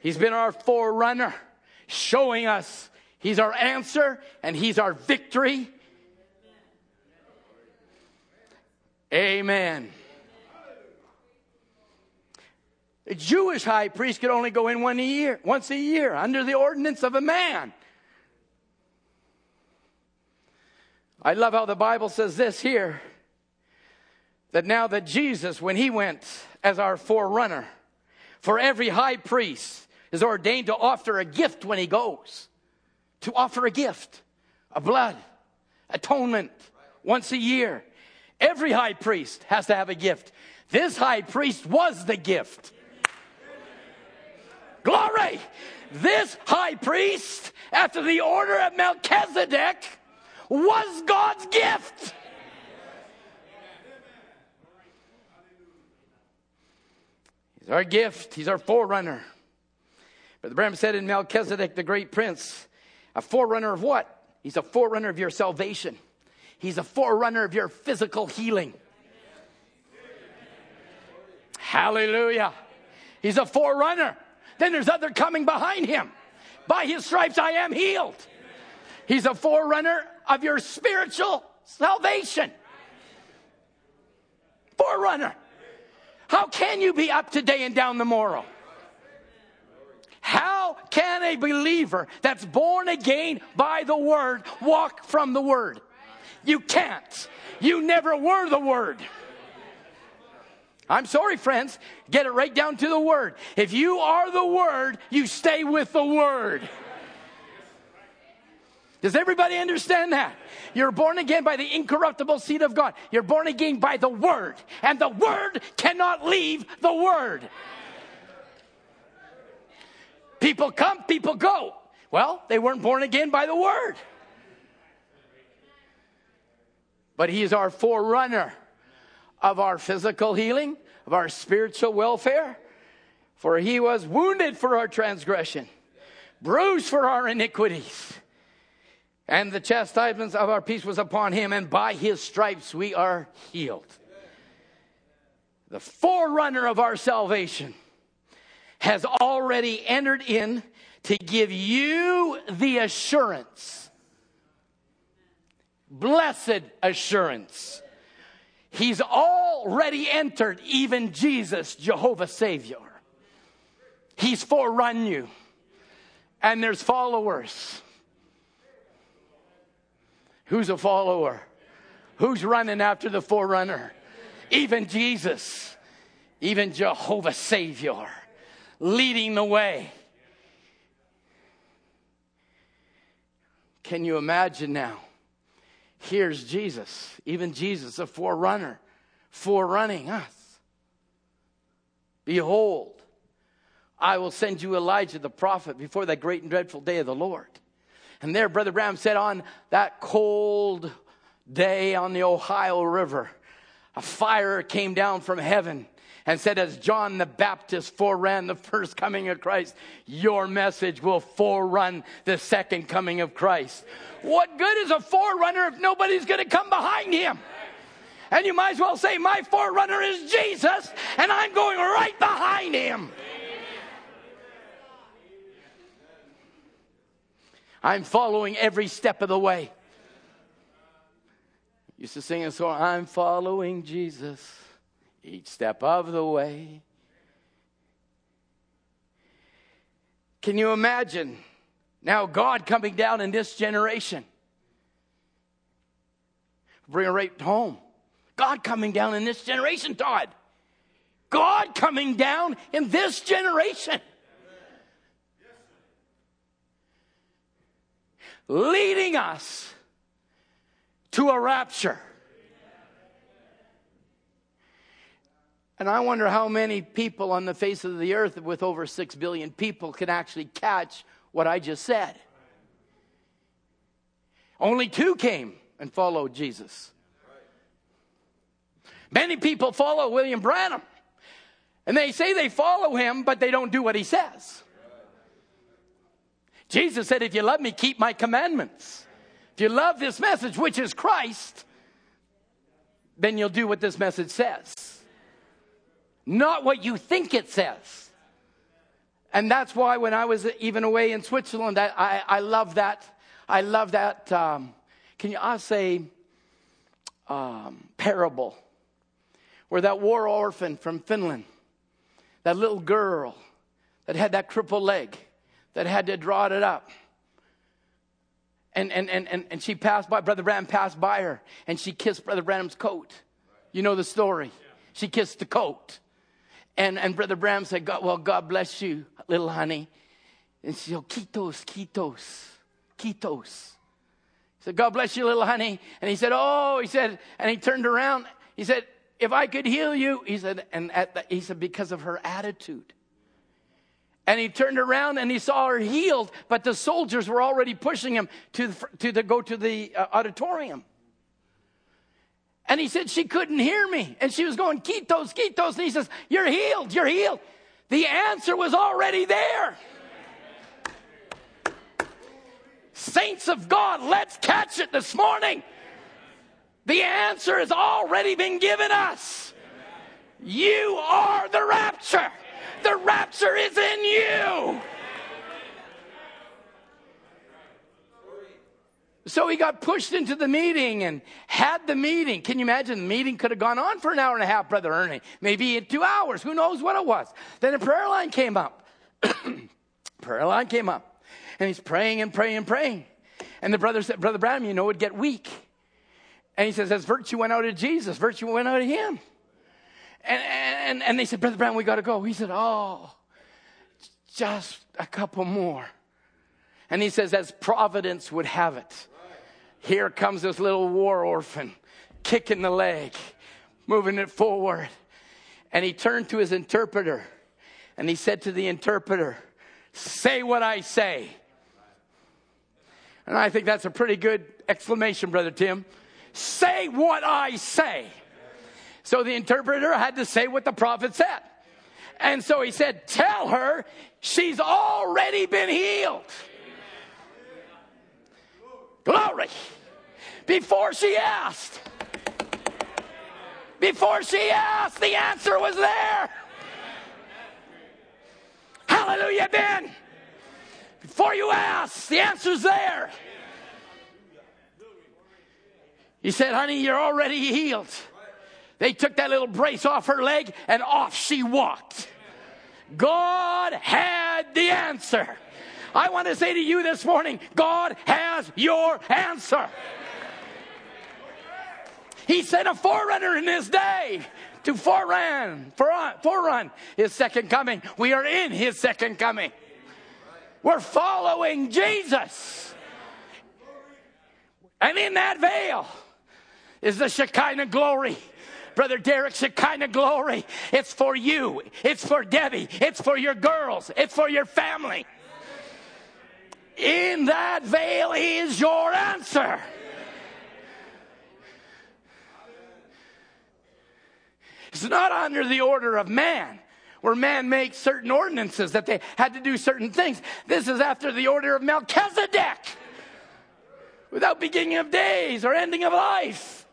He's been our forerunner, showing us He's our answer and He's our victory. Amen. The Jewish high priest could only go in one a year, once a year, under the ordinance of a man. I love how the Bible says this here that now that Jesus, when he went as our forerunner, for every high priest is ordained to offer a gift when he goes, to offer a gift, a blood, atonement once a year. Every high priest has to have a gift. This high priest was the gift. Glory! This high priest, after the order of Melchizedek, was God's gift. He's our gift, he's our forerunner. But the Branham said in Melchizedek, the great prince, a forerunner of what? He's a forerunner of your salvation. He's a forerunner of your physical healing. Hallelujah. He's a forerunner. Then there's other coming behind him. By his stripes I am healed. He's a forerunner of your spiritual salvation. Forerunner. How can you be up today and down tomorrow? How can a believer that's born again by the word walk from the word? You can't. You never were the word. I'm sorry, friends. Get it right down to the word. If you are the word, you stay with the word. Does everybody understand that? You're born again by the incorruptible seed of God. You're born again by the word, and the word cannot leave the word. People come, people go. Well, they weren't born again by the word. But he is our forerunner of our physical healing, of our spiritual welfare. For he was wounded for our transgression, bruised for our iniquities. And the chastisement of our peace was upon him, and by his stripes we are healed. The forerunner of our salvation has already entered in to give you the assurance, blessed assurance. He's already entered, even Jesus, Jehovah Savior. He's forerun you, and there's followers. Who's a follower? Who's running after the forerunner? Even Jesus, even Jehovah Savior, leading the way. Can you imagine now? Here's Jesus, even Jesus, a forerunner, forerunning us. Behold, I will send you Elijah the prophet before that great and dreadful day of the Lord. And there, Brother Branham said, on that cold day on the Ohio River, a fire came down from heaven and said, as John the Baptist foreran the first coming of Christ, your message will forerun the second coming of Christ. What good is a forerunner if nobody's going to come behind him? And you might as well say, my forerunner is Jesus, and I'm going right behind him. I'm following every step of the way. Used to sing a song, I'm following Jesus each step of the way. Can you imagine now God coming down in this generation? Bring it right home. God coming down in this generation, Todd. God coming down in this generation. leading us to a rapture. And I wonder how many people on the face of the earth, with over six billion people, can actually catch what I just said. Only two came and followed Jesus. Many people follow William Branham. And they say they follow him, but they don't do what he says. Jesus said, If you love me, keep my commandments. If you love this message, which is Christ, then you'll do what this message says, not what you think it says. And that's why when I was even away in Switzerland, I, I, I love that. I love that. Um, can you I say um, parable where that war orphan from Finland, that little girl that had that crippled leg, that had to draw it up. And, and, and, and, and she passed by, Brother Branham passed by her, and she kissed Brother Branham's coat. You know the story. She kissed the coat. And, and Brother Branham said, God, well, God bless you, little honey. And she said, Kitos, Kitos, Kitos. He said, God bless you, little honey. And he said, Oh, he said, and he turned around. He said, If I could heal you, he said, and the, he said, because of her attitude. And he turned around and he saw her healed, but the soldiers were already pushing him to, to the, go to the uh, auditorium. And he said she couldn't hear me. And she was going, Kitos, Kitos. And he says, You're healed, you're healed. The answer was already there. Saints of God, let's catch it this morning. The answer has already been given us. You are the rapture. The rapture is in you. So he got pushed into the meeting and had the meeting. Can you imagine? The meeting could have gone on for an hour and a half, Brother Ernie. Maybe in two hours. Who knows what it was? Then a prayer line came up. prayer line came up. And he's praying and praying and praying. And the brother said, Brother Branham, you know, would get weak. And he says, as virtue went out of Jesus, virtue went out of him. And, and, and they said, Brother Branham, we got to go. He said, Oh, just a couple more. And he says, as providence would have it, here comes this little war orphan, kicking the leg, moving it forward. And he turned to his interpreter and he said to the interpreter, Say what I say. And I think that's a pretty good exclamation, Brother Tim. Say what I say. So the interpreter had to say what the prophet said. And so he said, Tell her she's already been healed. Glory. Before she asked, before she asked, the answer was there. Hallelujah, Ben. Before you ask, the answer's there. He said, honey, you're already healed. They took that little brace off her leg and off she walked. God had the answer. I want to say to you this morning God has your answer. He sent a forerunner in his day to forerun, forerun his second coming. We are in his second coming. We're following Jesus. And in that veil is the Shekinah glory. Brother Derek, Shekinah glory. It's for you. It's for Debbie. It's for your girls. It's for your family. In that veil is your answer. It's not under the order of man, where man makes certain ordinances that they had to do certain things. This is after the order of Melchizedek, without beginning of days or ending of life.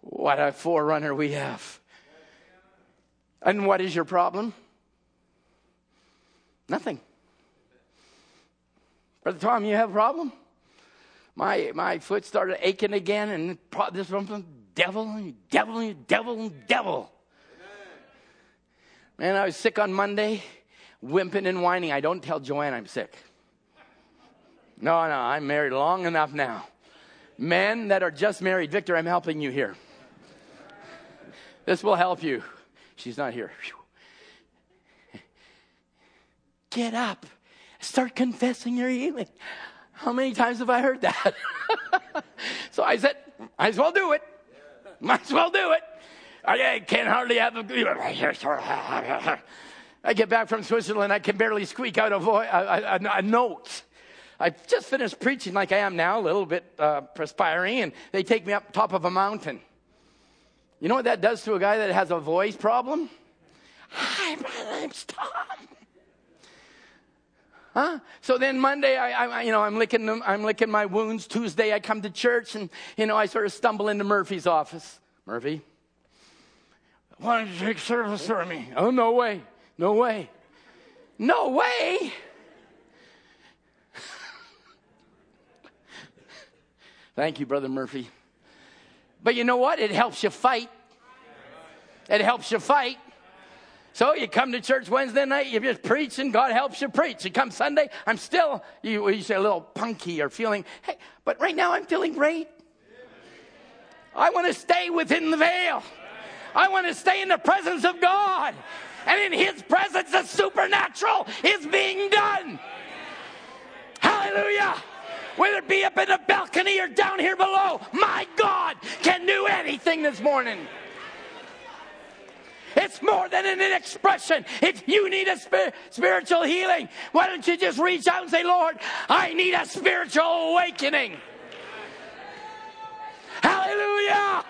What a forerunner we have. And what is your problem? Nothing. Brother Tom, you have a problem? My, my foot started aching again, and this one, devil, devil, devil, devil. Man, I was sick on Monday, wimping and whining. I don't tell Joanne I'm sick. No, no, I'm married long enough now. Men that are just married, Victor, I'm helping you here. This will help you. She's not here. Get up. Start confessing your healing. How many times have I heard that? so I said, might as well do it. Might as well do it. I can't hardly have a. I get back from Switzerland, I can barely squeak out a, voice, a, a, a note. I just finished preaching like I am now, a little bit uh, perspiring, and they take me up top of a mountain. You know what that does to a guy that has a voice problem? Hi, my name's Tom. Huh? So then Monday, I, I, you know, I'm licking, them, I'm licking my wounds. Tuesday, I come to church and, you know, I sort of stumble into Murphy's office. Murphy, why don't you take service for me? Oh, no way. No way. No way. Thank you, Brother Murphy. But you know what? It helps you fight. It helps you fight. So you come to church Wednesday night, You're just preach, and God helps you preach. You come Sunday, I'm still, you, you say a little punky or feeling, hey, but right now I'm feeling great. I want to stay within the veil. I want to stay in the presence of God. And in His presence, the supernatural is being done. Hallelujah. Whether it be up in the balcony or down here below, my God can do anything this morning. It's more than an expression. If you need a spir- spiritual healing, why don't you just reach out and say, Lord, I need a spiritual awakening. Hallelujah.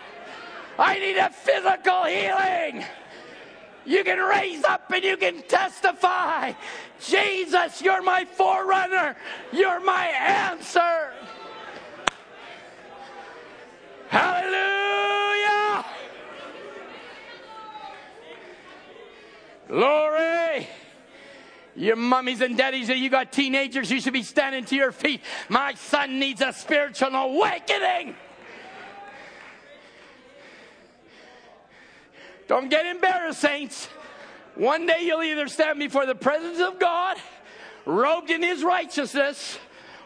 I need a physical healing. You can raise up and you can testify. Jesus, you're my forerunner. You're my answer. Hallelujah. Glory. Your mummies and daddies, you got teenagers, you should be standing to your feet. My son needs a spiritual awakening. Don't get embarrassed, saints. One day you'll either stand before the presence of God, robed in his righteousness,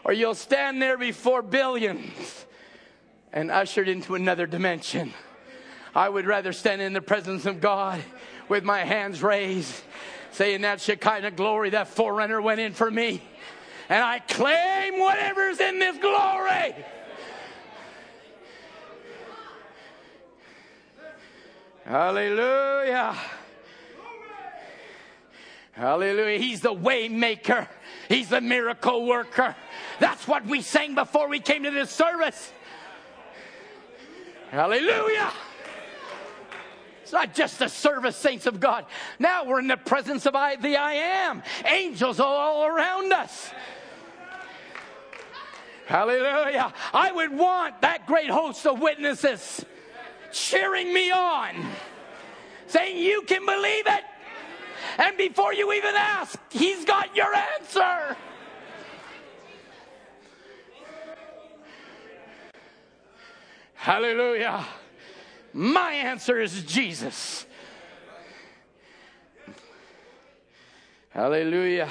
or you'll stand there before billions and ushered into another dimension. I would rather stand in the presence of God with my hands raised, saying that Shekinah glory, that forerunner went in for me. And I claim whatever's in this glory. Hallelujah. Hallelujah. He's the way maker. He's the miracle worker. That's what we sang before we came to this service. Hallelujah. It's not just the service, saints of God. Now we're in the presence of I, the I am. Angels all around us. Hallelujah. I would want that great host of witnesses cheering me on, saying, You can believe it. And before you even ask, He's got your answer. Hallelujah. My answer is Jesus. Hallelujah.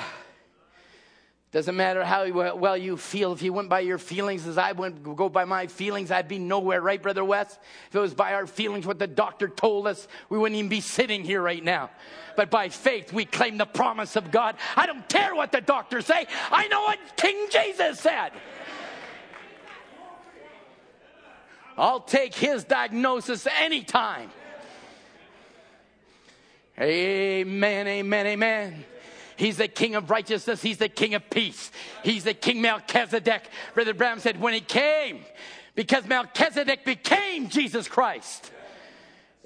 Doesn't matter how well you feel. If you went by your feelings as I went go by my feelings, I'd be nowhere, right, Brother West? If it was by our feelings, what the doctor told us, we wouldn't even be sitting here right now. But by faith, we claim the promise of God. I don't care what the doctors say. I know what King Jesus said. I'll take his diagnosis anytime. Amen, amen, amen. He's the king of righteousness. He's the king of peace. He's the king Melchizedek. Brother Branham said, when he came, because Melchizedek became Jesus Christ.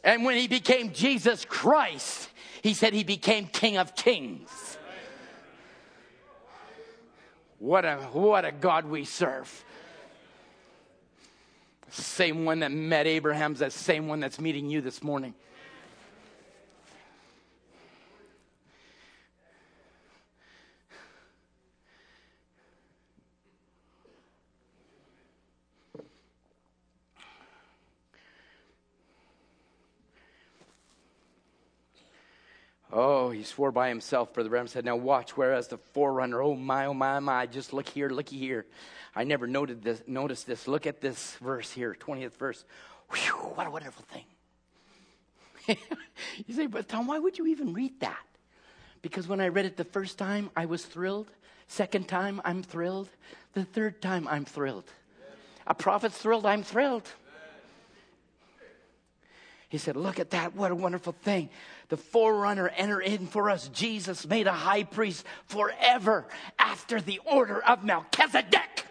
And when he became Jesus Christ, he said he became king of kings. What a, what a God we serve. Same one that met Abraham's the same one that's meeting you this morning. Oh, he swore by himself, Brother Branham said. Now watch, whereas the forerunner, oh my, oh my, oh, my, just look here, looky here. I never noted this, noticed this. Look at this verse here, 20th verse. Whew, what a wonderful thing. you say, but Tom, why would you even read that? Because when I read it the first time, I was thrilled. Second time, I'm thrilled. The third time, I'm thrilled. A prophet's thrilled, I'm thrilled. He said, Look at that. What a wonderful thing. The forerunner entered in for us. Jesus made a high priest forever after the order of Melchizedek.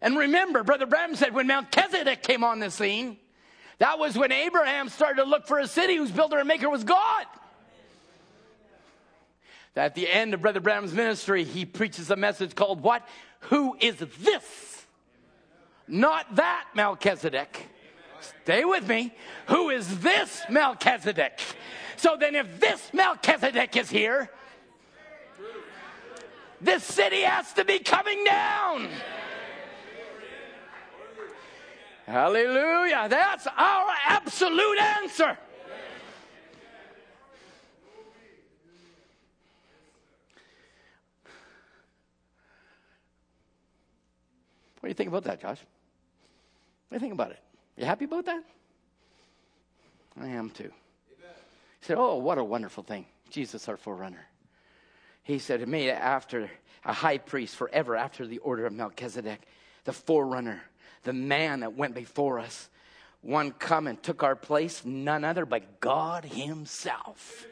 And remember, Brother Branham said when Melchizedek came on the scene, that was when Abraham started to look for a city whose builder and maker was God. At the end of Brother Branham's ministry, he preaches a message called What? Who is this? Not that Melchizedek. Stay with me. Who is this Melchizedek? So then, if this Melchizedek is here, this city has to be coming down. Hallelujah. That's our absolute answer. What do you think about that, Josh? What do you think about it? You happy about that? I am too. He said, Oh, what a wonderful thing. Jesus, our forerunner. He said, Made after a high priest forever after the order of Melchizedek, the forerunner, the man that went before us. One come and took our place, none other but God Himself.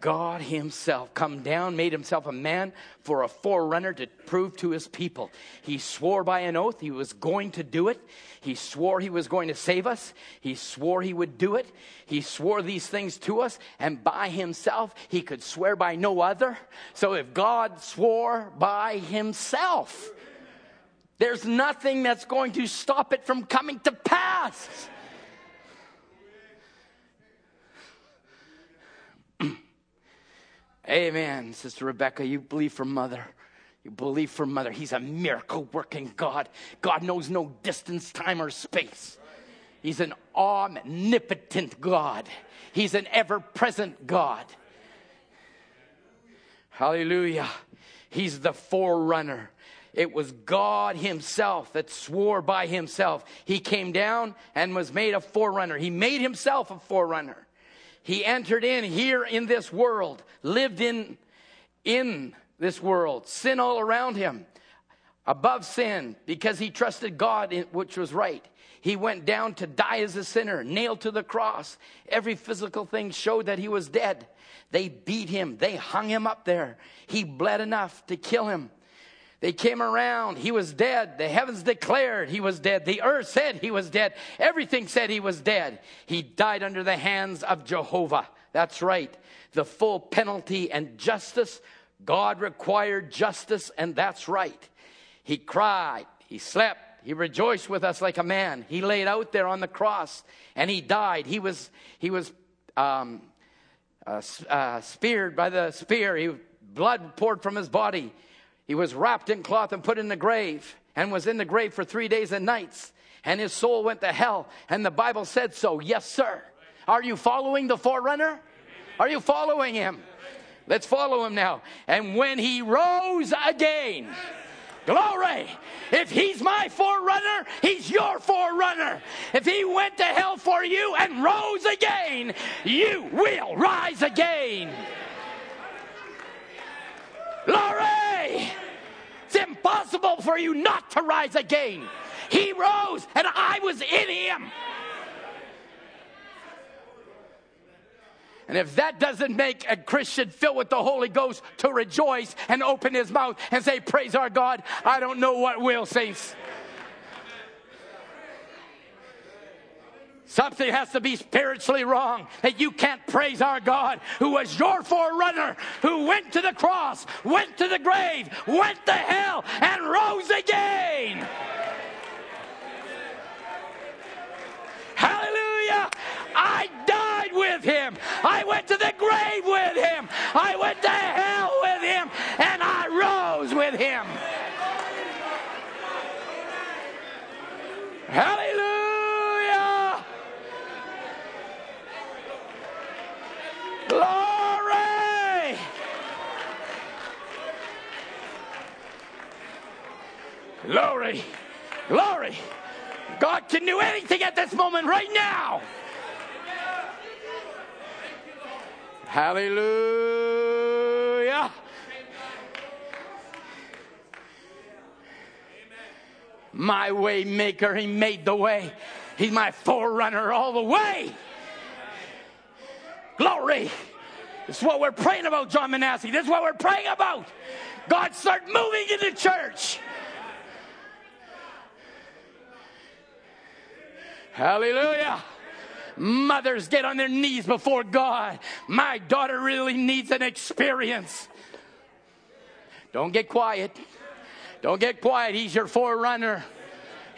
God Himself come down, made Himself a man for a forerunner to prove to His people. He swore by an oath He was going to do it. He swore He was going to save us. He swore He would do it. He swore these things to us, and by Himself, He could swear by no other. So if God swore by Himself, there's nothing that's going to stop it from coming to pass. Amen. Sister Rebecca, you believe for mother. You believe for mother. He's a miracle working God. God knows no distance, time, or space. He's an omnipotent God. He's an ever present God. Hallelujah. He's the forerunner. It was God Himself that swore by Himself. He came down and was made a forerunner. He made Himself a forerunner. He entered in here in this world, lived in, in this world, sin all around Him, above sin, because He trusted God, in, which was right. He went down to die as a sinner, nailed to the cross. Every physical thing showed that he was dead. They beat him. They hung him up there. He bled enough to kill him. They came around. He was dead. The heavens declared he was dead. The earth said he was dead. Everything said he was dead. He died under the hands of Jehovah. That's right. The full penalty and justice. God required justice, and that's right. He cried. He slept. He rejoiced with us like a man. He laid out there on the cross and he died. He was, he was um, uh, uh, speared by the spear. He, blood poured from his body. He was wrapped in cloth and put in the grave and was in the grave for three days and nights. And his soul went to hell. And the Bible said so. Yes, sir. Are you following the forerunner? Are you following him? Let's follow him now. And when he rose again, Glory. If he's my forerunner, he's your forerunner. If he went to hell for you and rose again, you will rise again. Glory. Impossible for you not to rise again. He rose and I was in him. And if that doesn't make a Christian filled with the Holy Ghost to rejoice and open his mouth and say, Praise our God, I don't know what will, saints. Something has to be spiritually wrong that you can't praise our God who was your forerunner, who went to the cross, went to the grave, went to hell, and rose again. Hallelujah. I died with him. I went to the grave with him. I went to hell with him. And I rose with him. Hallelujah. Glory. Glory. Glory. God can do anything at this moment right now. Hallelujah. My way maker, he made the way. He's my forerunner all the way. Glory. This is what we're praying about, John Manasseh. This is what we're praying about. God, start moving in the church. Hallelujah. Mothers get on their knees before God. My daughter really needs an experience. Don't get quiet. Don't get quiet. He's your forerunner.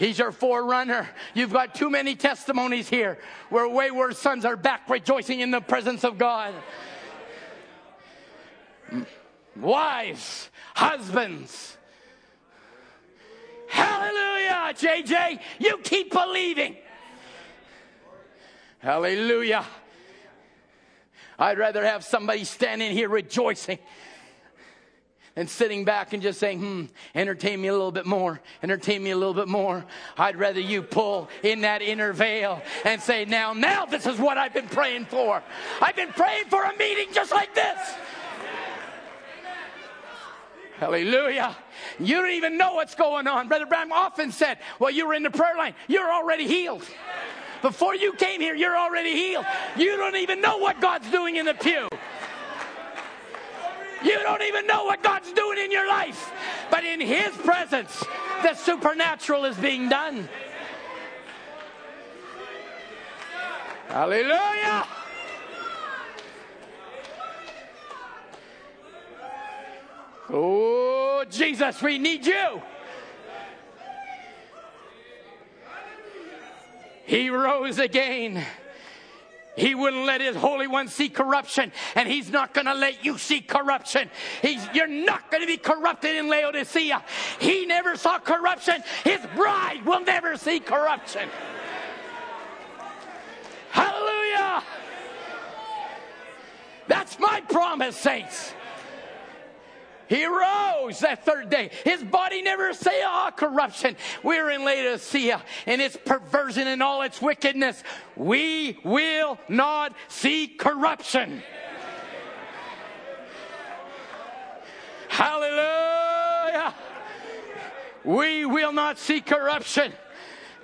He's your forerunner. You've got too many testimonies here where wayward sons are back rejoicing in the presence of God. Wives, husbands. Hallelujah, JJ. You keep believing. Hallelujah. I'd rather have somebody standing here rejoicing than sitting back and just saying, hmm, entertain me a little bit more, entertain me a little bit more. I'd rather you pull in that inner veil and say, now, now this is what I've been praying for. I've been praying for a meeting just like this. Hallelujah. You don't even know what's going on. Brother Branham often said, well, you were in the prayer line. You're already healed. Before you came here, you're already healed. You don't even know what God's doing in the pew. You don't even know what God's doing in your life. But in His presence, the supernatural is being done. Hallelujah. Oh, Jesus, we need you. He rose again. He wouldn't let his Holy One see corruption, and he's not going to let you see corruption. He's, you're not going to be corrupted in Laodicea. He never saw corruption. His bride will never see corruption. Hallelujah. That's my promise, saints. He rose that third day. His body never saw ah, corruption. We're in Laodicea and its perversion and all its wickedness. We will not see corruption. Hallelujah. We will not see corruption.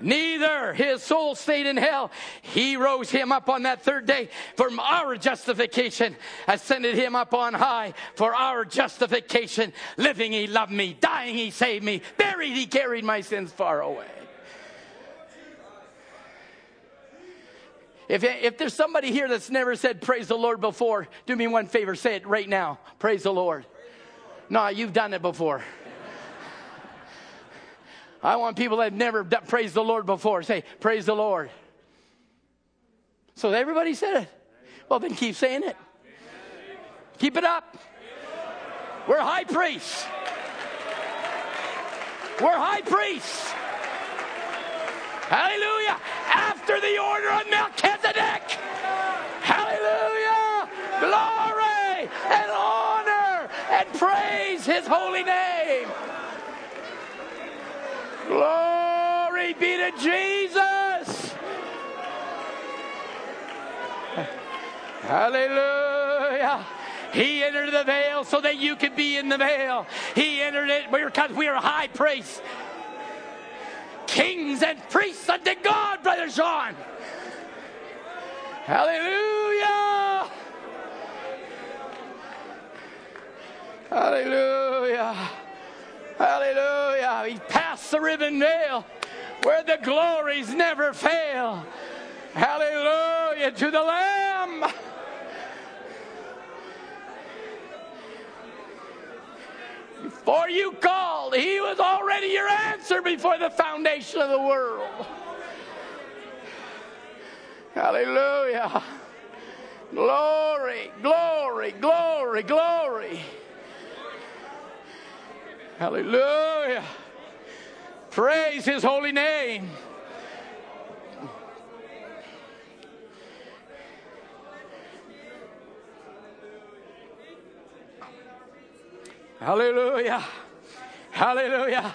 Neither his soul stayed in hell. He rose him up on that third day for our justification, ascended him up on high for our justification. Living, he loved me. Dying, he saved me. Buried, he carried my sins far away. If, if there's somebody here that's never said praise the Lord before, do me one favor, say it right now. Praise the Lord. No, you've done it before. I want people that have never praised the Lord before say, Praise the Lord. So everybody said it. Well, then keep saying it. Keep it up. We're high priests. We're high priests. Hallelujah. After the order of Melchizedek. Hallelujah. Glory and honor and praise his holy name. Glory be to Jesus. Hallelujah. He entered the veil so that you could be in the veil. He entered it because we are high priests, kings and priests unto God, Brother John. Hallelujah. Hallelujah. Hallelujah. He passed the ribbon veil where the glories never fail. Hallelujah to the Lamb. Before you called, He was already your answer before the foundation of the world. Hallelujah. Glory, glory, glory, glory. Hallelujah. Praise his holy name. Hallelujah. Hallelujah.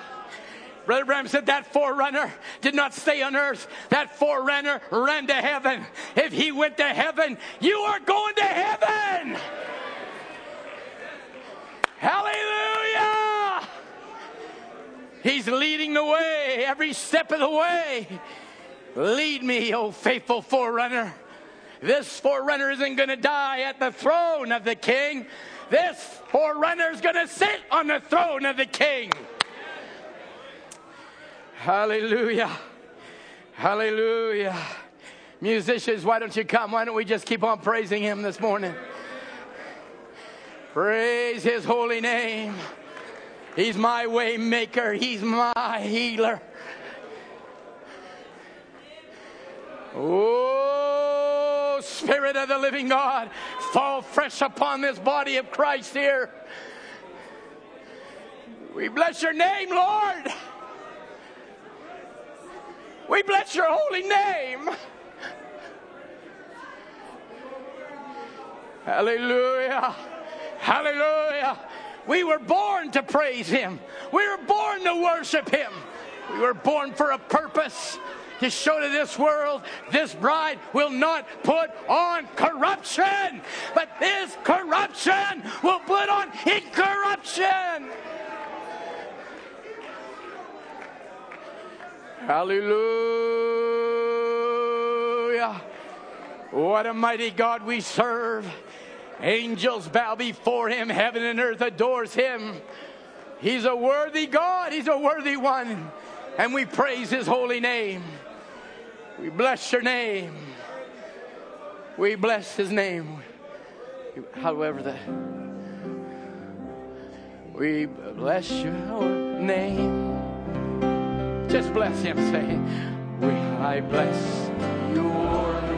Brother Branham said that forerunner did not stay on earth. That forerunner ran to heaven. If he went to heaven, you are going to heaven. Hallelujah. He's leading the way every step of the way. Lead me, O faithful forerunner. This forerunner isn't going to die at the throne of the king. This forerunner is going to sit on the throne of the king. Hallelujah. Hallelujah. Musicians, why don't you come? Why don't we just keep on praising him this morning? Praise his holy name. He's my way maker. He's my healer. Oh, Spirit of the living God, fall fresh upon this body of Christ here. We bless your name, Lord. We bless your holy name. Hallelujah. Hallelujah. We were born to praise Him. We were born to worship Him. We were born for a purpose to show to this world this bride will not put on corruption, but this corruption will put on incorruption. Hallelujah. What a mighty God we serve. Angels bow before him, heaven and earth adores him. He's a worthy God, he's a worthy one, and we praise his holy name. We bless your name. We bless his name. However, the we bless your name. Just bless him, say, we, I bless your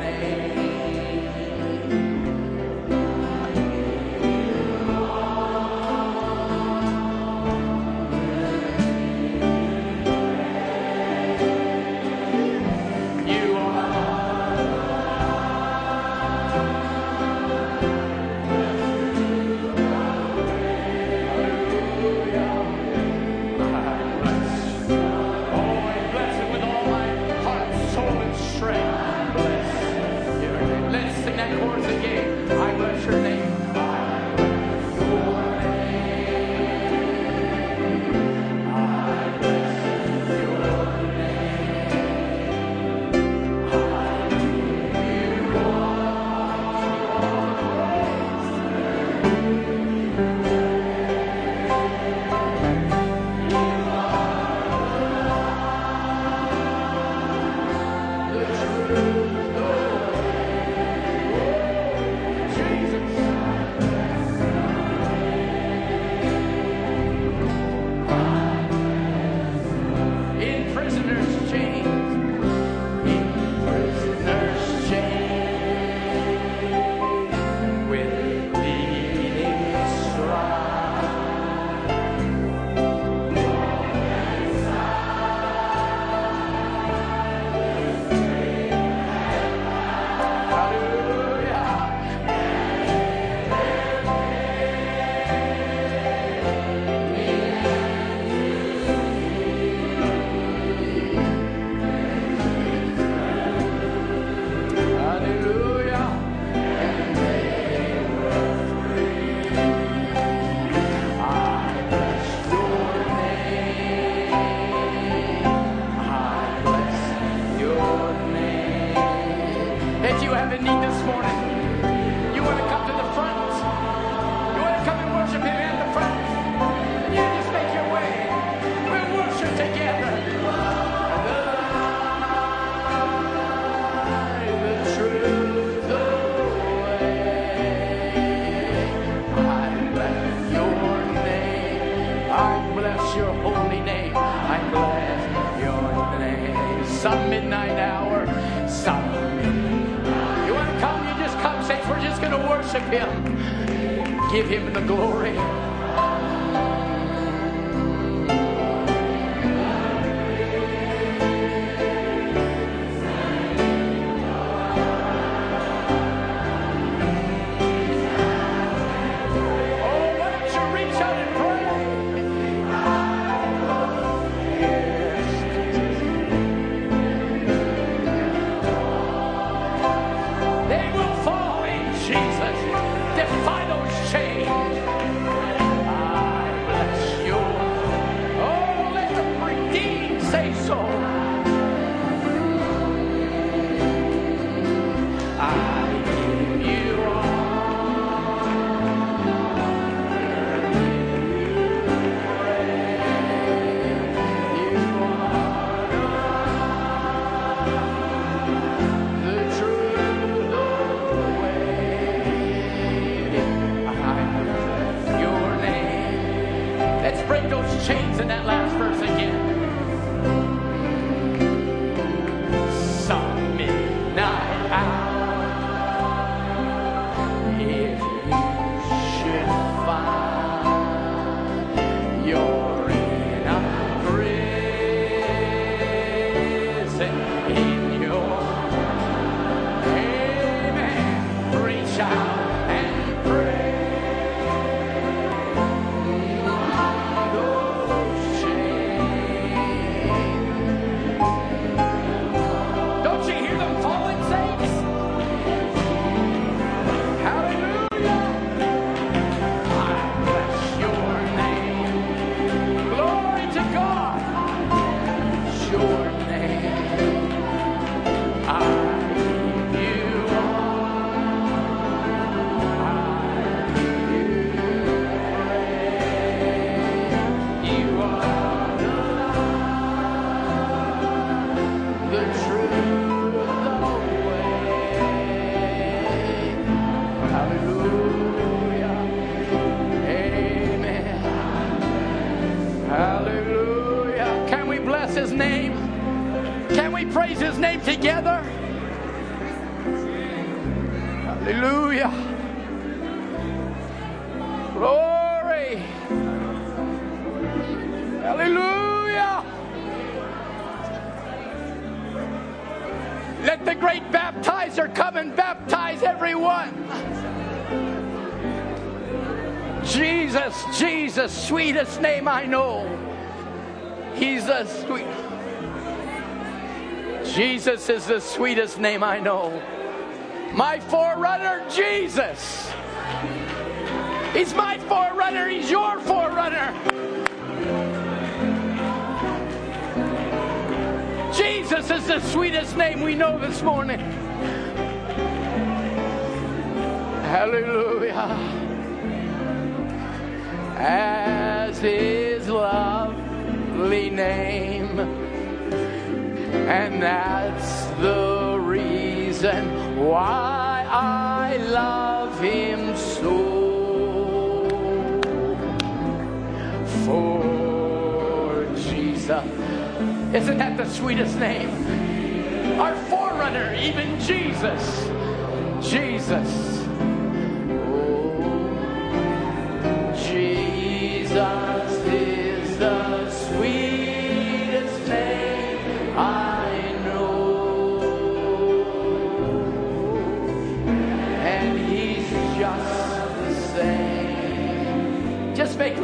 Jesus is the sweetest name I know. My forerunner, Jesus. He's my forerunner. He's your forerunner. Jesus is the sweetest name we know this morning. Hallelujah. As his lovely name, and as why I love him so. For Jesus. Isn't that the sweetest name? Our forerunner, even Jesus. Jesus.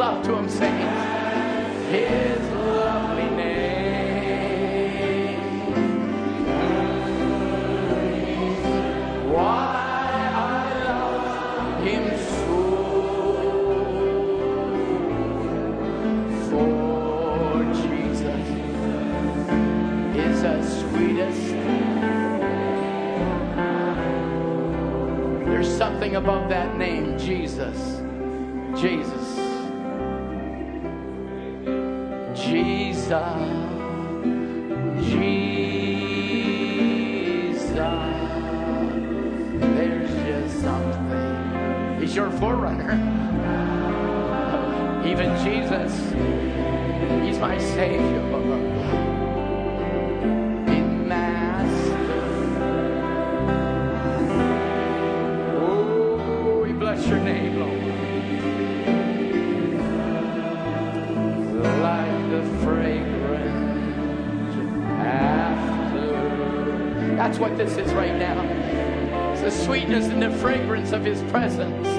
Love to him, saints. his lovely name. Why I love him so. For Jesus is the sweetest. There's something about that name, Jesus. He's your forerunner. Even Jesus, He's my Savior. In mass, Oh, we bless your name, Lord. Like the fragrance after. That's what this is right now the sweetness and the fragrance of his presence.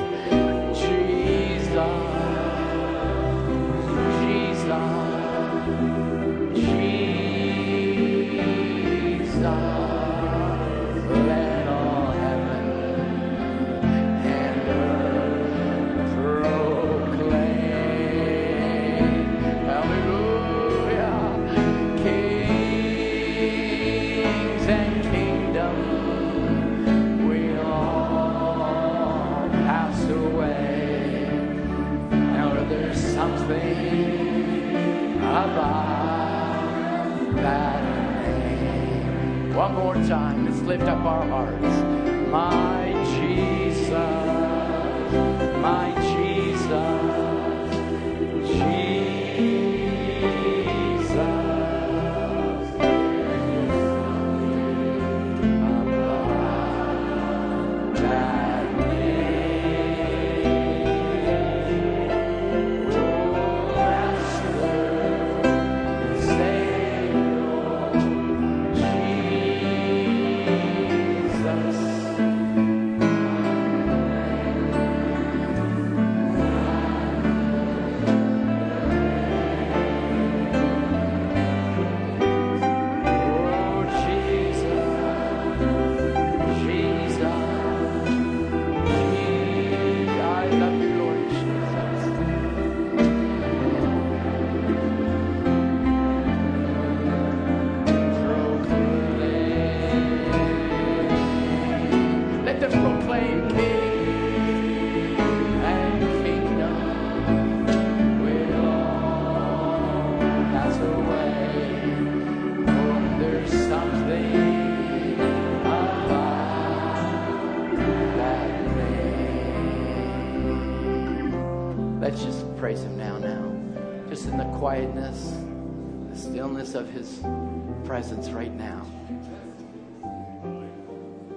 Presence right now.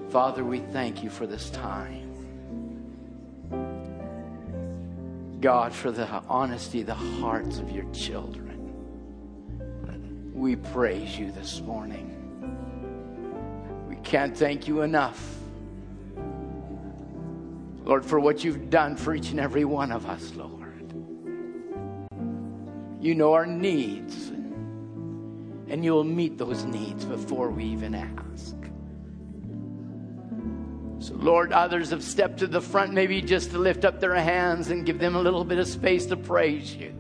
Father, we thank you for this time. God, for the honesty the hearts of your children. We praise you this morning. We can't thank you enough. Lord, for what you've done for each and every one of us, Lord. You know our needs, and you will meet those needs before we even ask. So, Lord, others have stepped to the front, maybe just to lift up their hands and give them a little bit of space to praise you.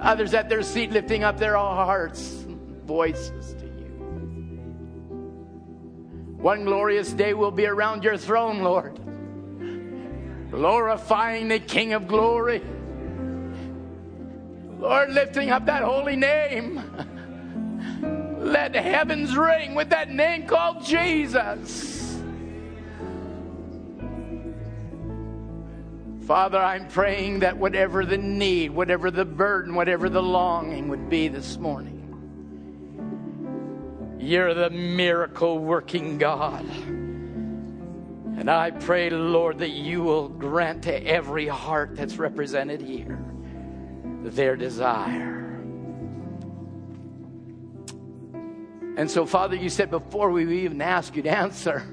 Others at their seat lifting up their hearts, voices to you. One glorious day will be around your throne, Lord, glorifying the King of glory. Lord, lifting up that holy name. Let heavens ring with that name called Jesus. Father, I'm praying that whatever the need, whatever the burden, whatever the longing would be this morning, you're the miracle working God. And I pray, Lord, that you will grant to every heart that's represented here their desire. And so, Father, you said before we even ask you to answer,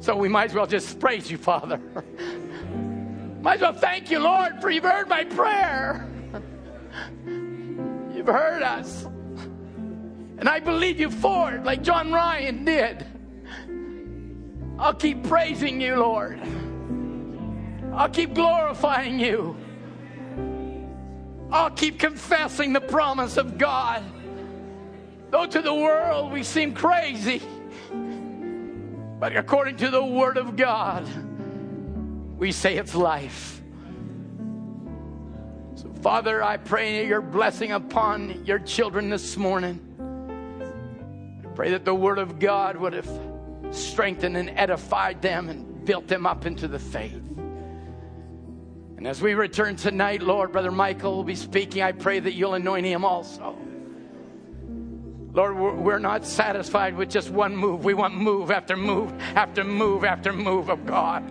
so we might as well just praise you, Father. Might as well thank you, Lord, for you've heard my prayer. You've heard us. And I believe you for it, like John Ryan did. I'll keep praising you, Lord. I'll keep glorifying you. I'll keep confessing the promise of God. Though to the world we seem crazy, but according to the Word of God, we say it's life. So, Father, I pray your blessing upon your children this morning. I pray that the Word of God would have strengthened and edified them and built them up into the faith. And as we return tonight, Lord, Brother Michael will be speaking. I pray that you'll anoint him also. Lord, we're- not satisfied with just one move. We want move after move after move after move of God.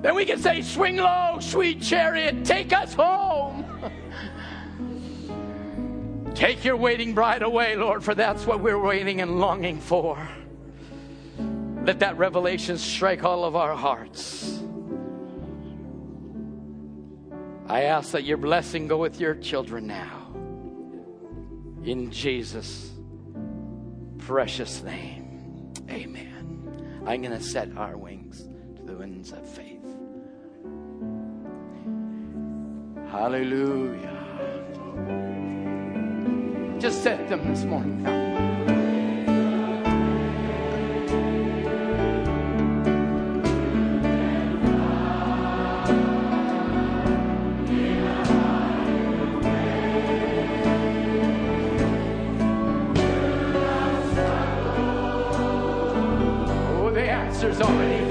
Then we can say, Swing low, sweet chariot, take us home. Take your waiting bride away, Lord, for that's what we're waiting and longing for. Let that revelation strike all of our hearts. I ask that your blessing go with your children now. In Jesus' precious name. Amen. I'm going to set our wings to the winds of faith. Hallelujah. Just set them this morning now. Answer's already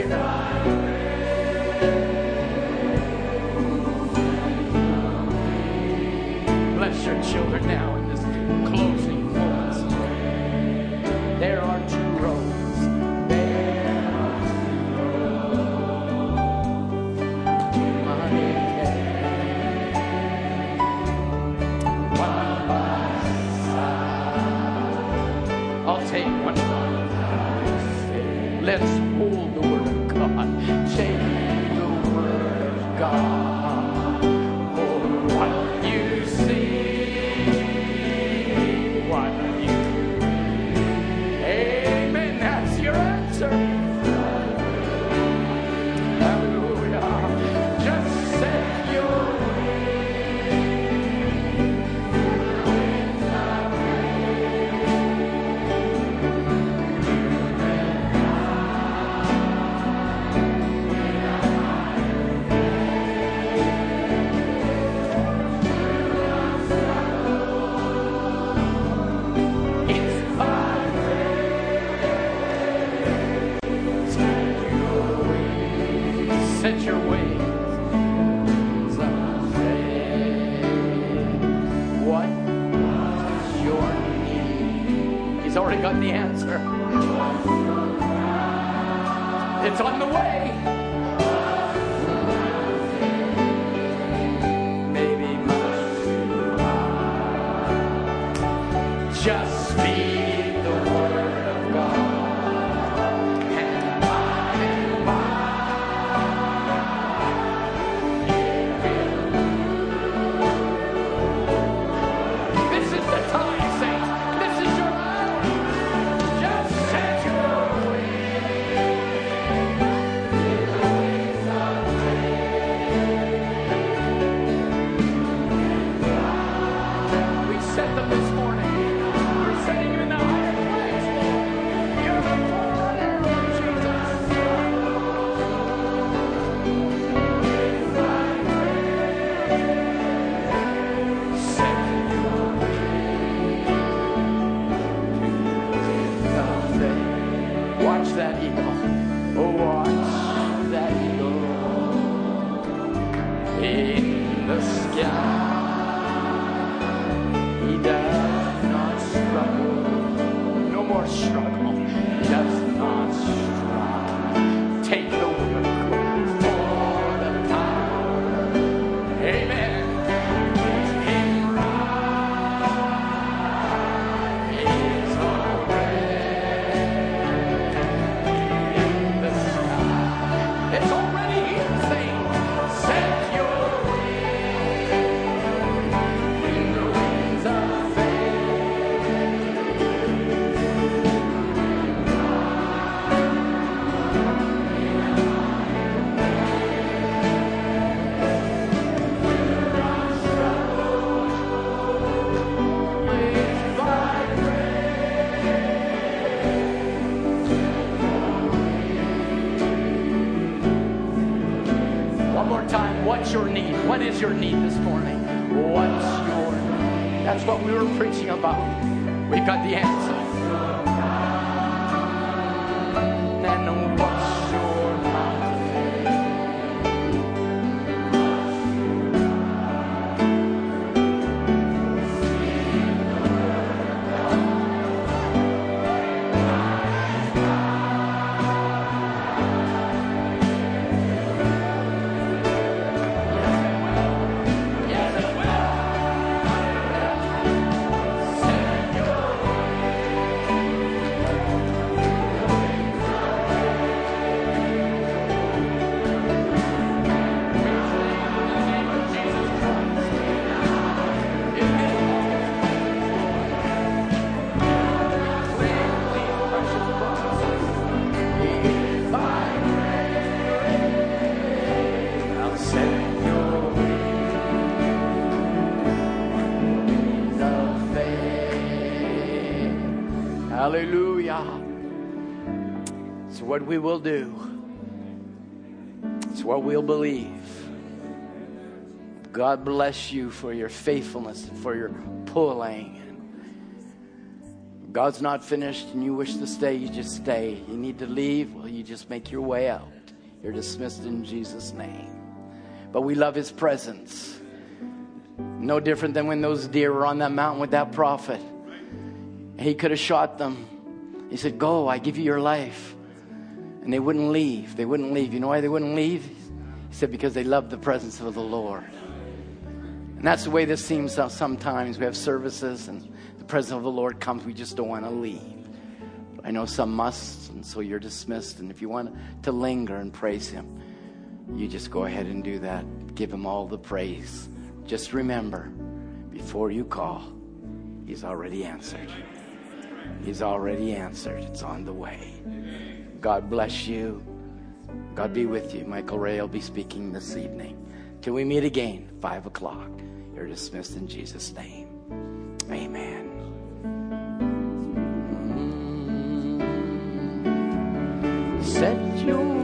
your need this morning? What's your need? That's what we were preaching about. We've got the answer. What we will do. It's what we'll believe. God bless you for your faithfulness and for your pulling. God's not finished and you wish to stay, you just stay. You need to leave, well, you just make your way out. You're dismissed in Jesus' name. But we love his presence. No different than when those deer were on that mountain with that prophet. He could have shot them. He said, Go, I give you your life. And they wouldn't leave. They wouldn't leave. You know why they wouldn't leave? He said, Because they loved the presence of the Lord. And that's the way this seems sometimes. We have services and the presence of the Lord comes. We just don't want to leave. I know some must, and so you're dismissed. And if you want to linger and praise Him, you just go ahead and do that. Give Him all the praise. Just remember, before you call, He's already answered. He's already answered. It's on the way. God bless you. God be with you. Michael Ray will be speaking this evening. Till we meet again, 5 o'clock. You're dismissed in Jesus' name. Amen. Set your